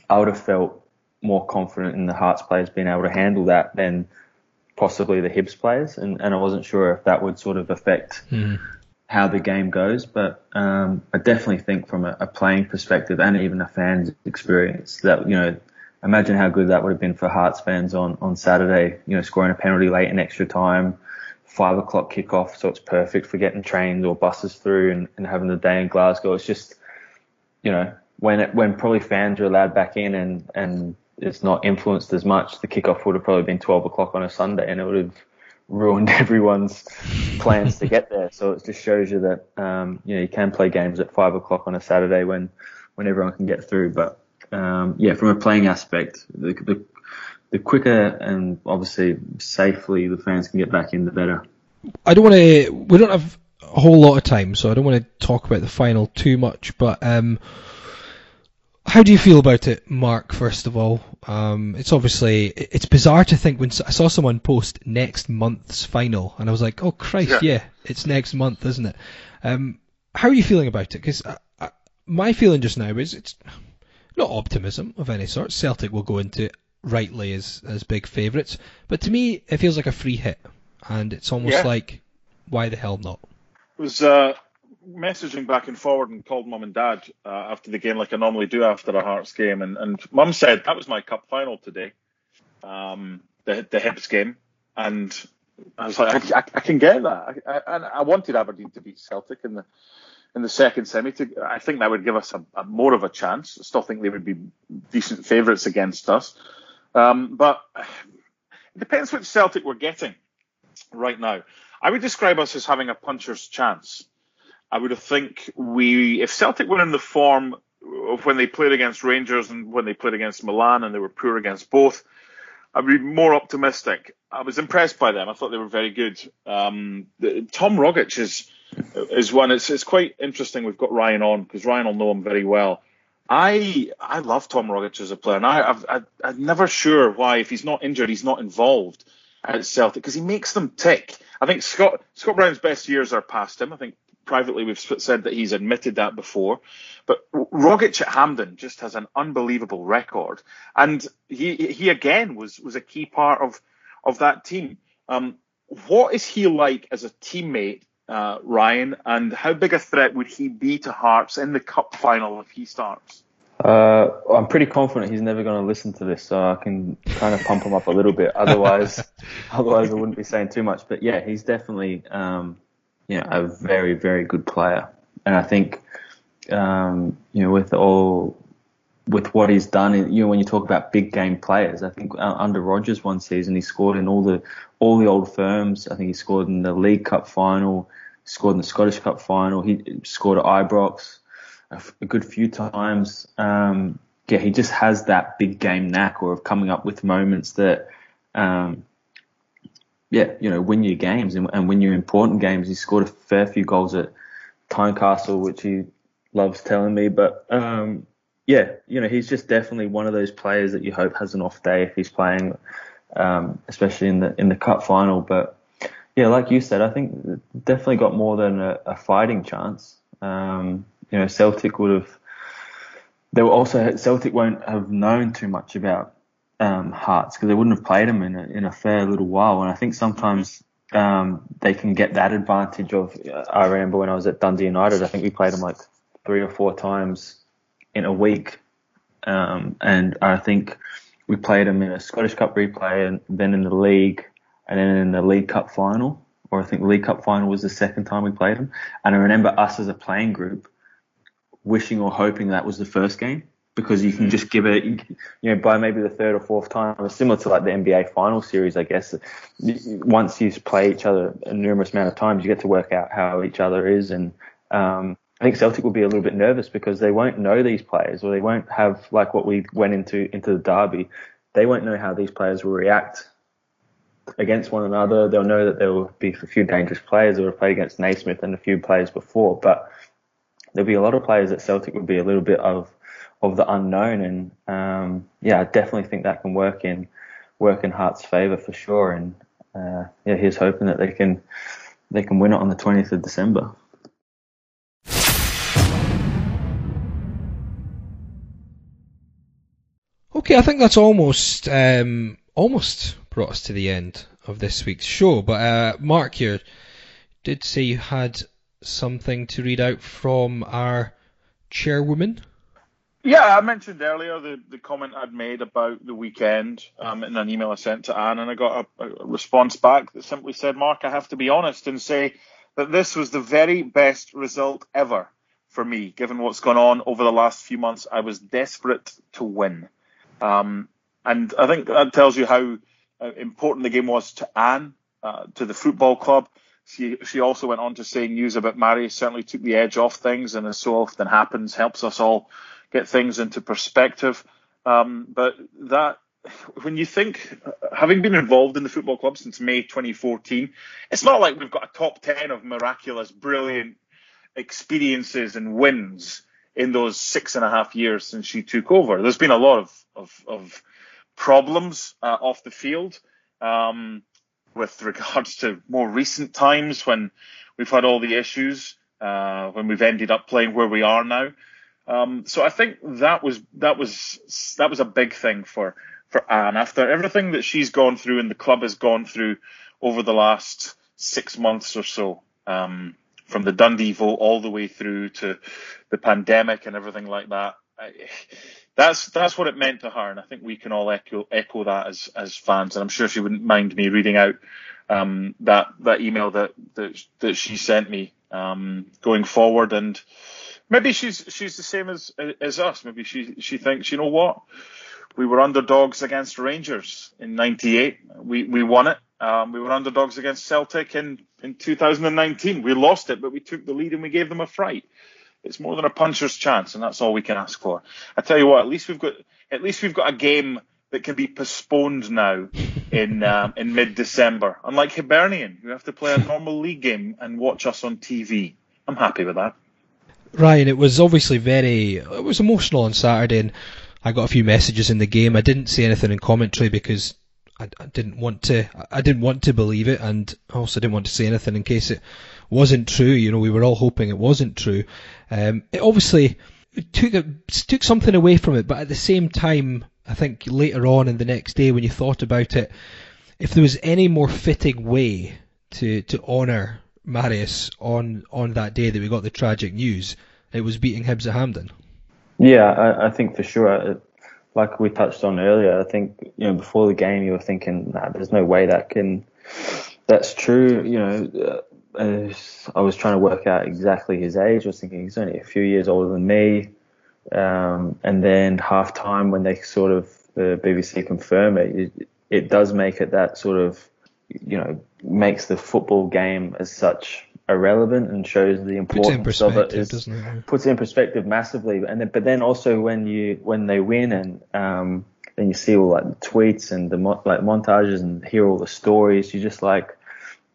I would have felt more confident in the Hearts players being able to handle that than possibly the Hibs players, and, and I wasn't sure if that would sort of affect how the game goes. But um, I definitely think from a, a playing perspective and even a fan's experience that you know, imagine how good that would have been for Hearts fans on on Saturday. You know, scoring a penalty late in extra time. Five o'clock kickoff, so it's perfect for getting trains or buses through and, and having the day in Glasgow. It's just, you know, when it, when probably fans are allowed back in and, and it's not influenced as much, the kickoff would have probably been 12 o'clock on a Sunday and it would have ruined everyone's plans to get there. So it just shows you that, um, you know, you can play games at five o'clock on a Saturday when, when everyone can get through. But, um, yeah, from a playing aspect, the, the, the quicker and obviously safely the fans can get back in, the better. I don't want to. We don't have a whole lot of time, so I don't want to talk about the final too much. But um, how do you feel about it, Mark? First of all, um, it's obviously it's bizarre to think when I saw someone post next month's final, and I was like, oh Christ, yeah, Yeah. it's next month, isn't it? Um, how are you feeling about it? Because my feeling just now is it's not optimism of any sort. Celtic will go into it rightly as as big favourites, but to me it feels like a free hit, and it's almost Yeah. like why the hell not? It was uh, messaging back and forward and called mum and dad uh, after the game, like I normally do after a Hearts game, and, and mum said that was my cup final today, um, the the Hibs game, and I was like, I, I, I can get that, I, I, and I wanted Aberdeen to beat Celtic in the in the second semi. To, I think that would give us a, a more of a chance. I still think they would be decent favourites against us, um, but it depends which Celtic we're getting right now. I would describe us as having a puncher's chance. I would think we, if Celtic were in the form of when they played against Rangers and when they played against Milan and they were poor against both, I'd be more optimistic. I was impressed by them. I thought they were very good. Um, the, Tom Rogic is is one. It's it's quite interesting. We've got Ryan on because Ryan will know him very well. I I love Tom Rogic as a player, and I, I've, I, I'm never sure why if he's not injured, he's not involved at Celtic because he makes them tick. I think Scott Scott Brown's best years are past him. I think privately we've said that he's admitted that before. But Rogic at Hampden just has an unbelievable record, and he he again was was a key part of of that team. Um, what is he like as a teammate, uh, Ryan, and how big a threat would he be to Hearts in the cup final if he starts? Uh, I'm pretty confident he's never going to listen to this, so I can kind of pump him up a little bit. Otherwise, otherwise I wouldn't be saying too much. But yeah, he's definitely, um, you know, a very, very good player. And I think, um, you know, with all, with what he's done, you know, when you talk about big game players, I think uh, under Rodgers one season he scored in all the all the old firms. I think he scored in the League Cup final, scored in the Scottish Cup final. He scored at Ibrox a, good few times. Um, yeah, he just has that big game knack or of coming up with moments that, um, yeah, you know, win your games and, and win your important games. He scored a fair few goals at Tynecastle, which he loves telling me. But um, yeah, you know, he's just definitely one of those players that you hope has an off day if he's playing, um, especially in the in the cup final. But yeah, like you said, I think definitely got more than a, a fighting chance. Um, you know, Celtic would have. They were also Celtic won't have known too much about um, Hearts because they wouldn't have played them in a, in a fair little while. And I think sometimes um, they can get that advantage of. Uh, I remember when I was at Dundee United, I think we played them like three or four times in a week, um, and I think we played them in a Scottish Cup replay and then in the league and then in the League Cup final, or I think the League Cup final was the second time we played them. And I remember us as a playing group wishing or hoping that was the first game because you can just give it, you know, by maybe the third or fourth time, it's similar to like the NBA final series, I guess. Once you play each other a numerous amount of times, you get to work out how each other is. And um, I think Celtic will be a little bit nervous because they won't know these players or they won't have like what we went into into the derby. They won't know how these players will react against one another. They'll know that there will be a few dangerous players that have played against Naismith and a few players before, but there'll be a lot of players that Celtic will be a little bit of of the unknown. And um, yeah, I definitely think that can work in work in Hearts' favour for sure. And uh, yeah, he's hoping that they can they can win it on the 20th of December. Okay, I think that's almost um, almost brought us to the end of this week's show. But uh, Mark here did say you had something to read out from our chairwoman. Yeah, I mentioned earlier the, the comment I'd made about the weekend um, in an email I sent to Anne, and I got a, a response back that simply said, Mark, I have to be honest and say that this was the very best result ever for me, given what's gone on over the last few months. I was desperate to win. Um, and I think that tells you how uh, important the game was to Anne, uh, to the football club. She, she also went on to say news about Mari certainly took the edge off things, and as so often happens, helps us all get things into perspective. Um, but that, when you think, having been involved in the football club since May 2014, it's not like we've got a top 10 of miraculous, brilliant experiences and wins in those six and a half years since she took over. There's been a lot of, of, of problems uh, off the field um, with regards to more recent times when we've had all the issues, uh, when we've ended up playing where we are now. Um, so I think that was that was that was a big thing for for Anne after everything that she's gone through and the club has gone through over the last six months or so, um, from the Dundee vote all the way through to the pandemic and everything like that. I, that's that's what it meant to her, and I think we can all echo echo that as as fans. And I'm sure she wouldn't mind me reading out um, that that email that that that she sent me um, going forward and maybe she's she's the same as as us. Maybe she she thinks, you know what, we were underdogs against Rangers in '98. We we won it. Um, we were underdogs against Celtic in in 2019. We lost it, but we took the lead and we gave them a fright. It's more than a puncher's chance, and that's all we can ask for. I tell you what, at least we've got at least we've got a game that can be postponed now in um, in mid December. Unlike Hibernian, who have to play a normal league game and watch us on TV. I'm happy with that. Ryan, it was obviously very, it was emotional on Saturday, and I got a few messages in the game. I didn't say anything in commentary because I, I didn't want to, I didn't want to believe it, and also didn't want to say anything in case it wasn't true. You know, we were all hoping it wasn't true. Um, it obviously took took something away from it, but at the same time, I think later on in the next day when you thought about it, if there was any more fitting way to to honour Marius on on that day that we got the tragic news, it was beating Hibs at Hampden. Yeah, I, I think for sure. Like we touched on earlier, I think you know before the game you were thinking, nah, there's no way that can that's true. You know, uh, I was trying to work out exactly his age. I was thinking he's only a few years older than me. Um, and then half time when they sort of the BBC confirm it, it, it does make it that sort of you know makes the football game as such irrelevant and shows the importance of it. Is, it? Puts it in perspective massively, and then, but then also when you when they win and um, then you see all like the tweets and the like montages and hear all the stories, you're just like,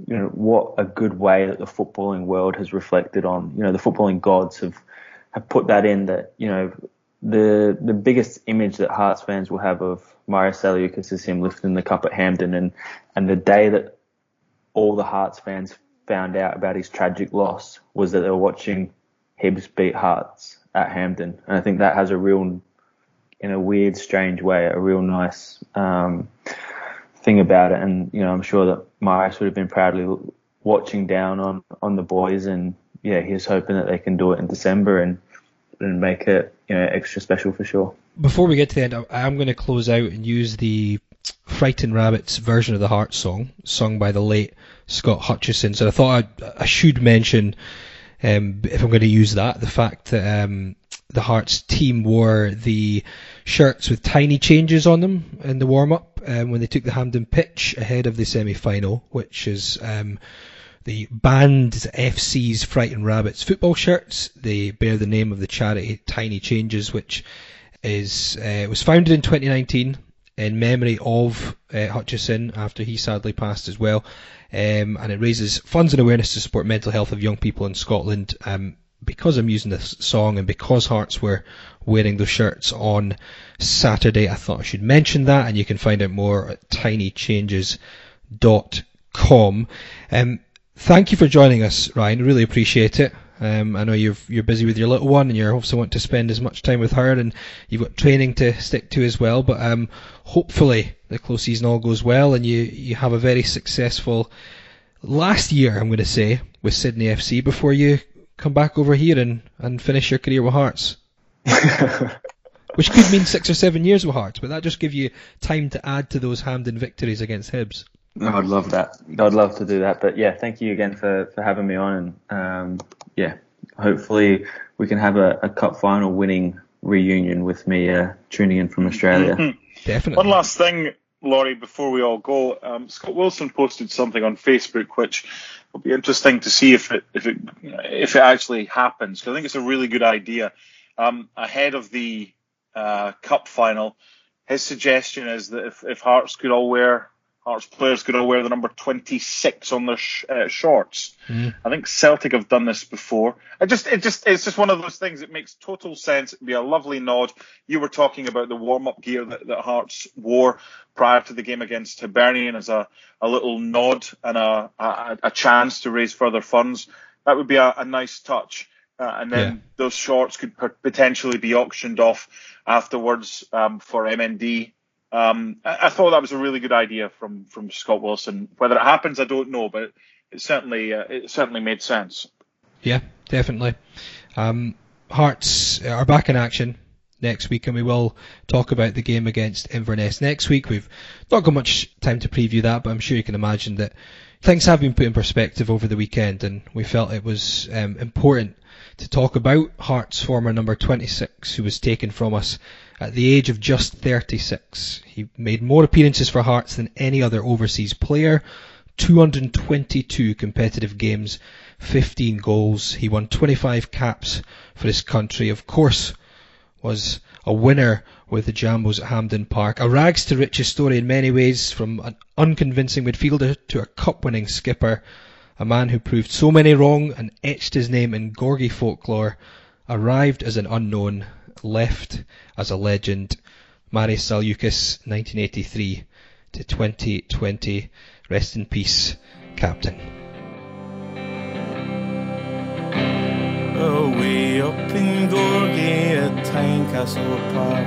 you know, what a good way that the footballing world has reflected on. You know, the footballing gods have have put that in that you know the the biggest image that Hearts fans will have of Marius Zaliukas is him lifting the cup at Hampden, and and the day that all the Hearts fans found out about his tragic loss was that they were watching Hibs beat Hearts at Hampden, and I think that has a real in a weird, strange way, a real nice um, thing about it. And you know, I'm sure that Marius would have been proudly watching down on on the boys, and yeah, he's hoping that they can do it in December and and make it you know extra special for sure. Before we get to the end, I'm going to close out and use the Frightened Rabbits version of the Heart song, sung by the late Scott Hutchison. So I thought I, I should mention, um, if I'm going to use that, the fact that um, the Hearts team wore the shirts with tiny changes on them in the warm up um, when they took the Hampden pitch ahead of the semi final, which is. Um, the band FC's Frightened Rabbits football shirts. They bear the name of the charity Tiny Changes, which is uh, was founded in 2019 in memory of uh, Hutchison after he sadly passed as well, um, and it raises funds and awareness to support mental health of young people in Scotland. Um, because I'm using this song and because Hearts were wearing those shirts on Saturday, I thought I should mention that, and you can find out more at tinychanges.com. Um, thank you for joining us, Ryan. Really appreciate it. Um, I know you're you're busy with your little one, and you also want to spend as much time with her, and you've got training to stick to as well. But um, hopefully the close season all goes well, and you you have a very successful last year. I'm going to say with Sydney FC before you come back over here and and finish your career with Hearts. Which could mean six or seven years with Hearts, but that just gives you time to add to those Hampden victories against Hibs. I'd love that. I'd love to do that. But yeah, thank you again for, for having me on. And um, yeah, hopefully we can have a, a cup final winning reunion with me uh, tuning in from Australia. Mhm. Definitely. One last thing, Laurie, before we all go. Um, Scott Wilson posted something on Facebook, which will be interesting to see if it if it if it actually happens. 'cause I think it's a really good idea. Um, ahead of the uh, cup final, his suggestion is that if, if Hearts could all wear Hearts players could all wear the number 26 on their sh- uh, shorts. Mm. I think Celtic have done this before. I just, it just, it's just one of those things. It makes total sense. It'd be a lovely nod. You were talking about the warm-up gear that, that Hearts wore prior to the game against Hibernian as a, a little nod and a, a, a chance to raise further funds. That would be a, a nice touch. Uh, and then Yeah. those shorts could per- potentially be auctioned off afterwards um, for MND. Um, I, I thought that was a really good idea from from Scott Wilson. Whether it happens, I don't know, but it certainly uh, it certainly made sense. Yeah, definitely. Um, Hearts are back in action next week, and we will talk about the game against Inverness next week. We've not got much time to preview that, but I'm sure you can imagine that things have been put in perspective over the weekend, and we felt it was um, important to talk about Hearts' former number 26, who was taken from us at the age of just 36. He made more appearances for Hearts than any other overseas player. 222 competitive games, 15 goals. He won 25 caps for his country. Of course, was a winner with the Jambos at Hampden Park. A rags to riches story in many ways, from an unconvincing midfielder to a cup-winning skipper. A man who proved so many wrong and etched his name in Gorgie folklore. Arrived as an unknown, left as a legend. Marius Zaliukas, 1983 to 2020. Rest in peace, Captain. Away up in Gorgie at Tynecastle Park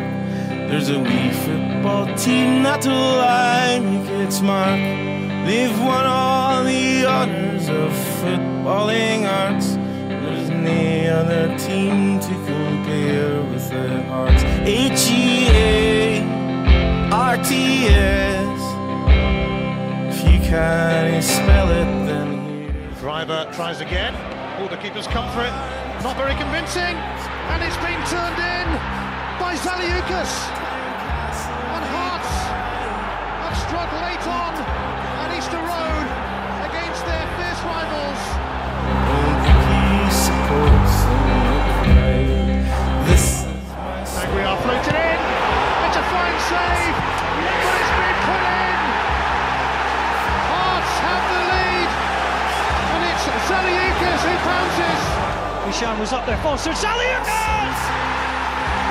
There's a wee football team not to lie its mark They've won all the honours of footballing arts No other team to compare with the Hearts H-E-A-R-T-S If you can't spell it then Driver tries again. All the keepers come for it. Not very convincing. And it's been turned in by Zaliukas. And Hearts have struck late on save. But it's been put in. Hearts have the lead. And it's Zaliukas who pounces. Mishan was up there, Foster. Zaliukas!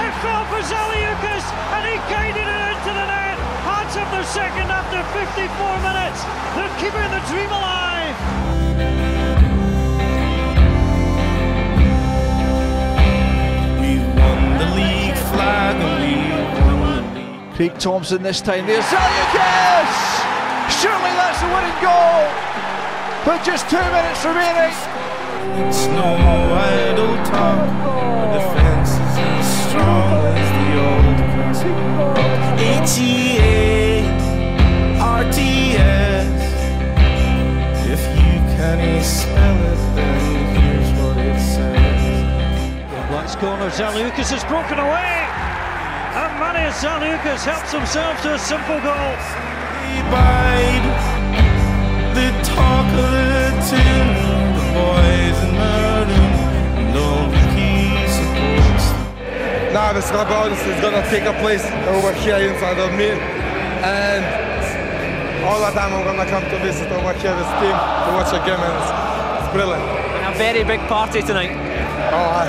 It fell for Zaliukas and he guided it into the net. Hearts have their second after 54 minutes. They're keeping the dream alive. We won the league flag and we Craig Thomson this time. There's Zaliukas! Surely that's the winning goal! With just two minutes remaining. It's no more idle talk. Our defense is as strong as the old. ATA, RTS. If you can't spell it, then here's what it says. Black's corner, Zaliukas has broken away. And Marius Zaliukas helps himself to a simple goal. The talk of the tune, the boys in maroon, and all key supports. Now the Strabaudus is gonna take a place over here inside of me, and all the time I'm gonna come to visit over here this team to watch a game, and it's, it's brilliant. And a very big party tonight. Oh,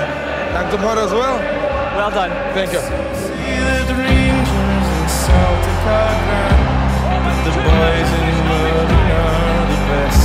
and tomorrow as well. Well done. Thank you the boys in Murray are the best.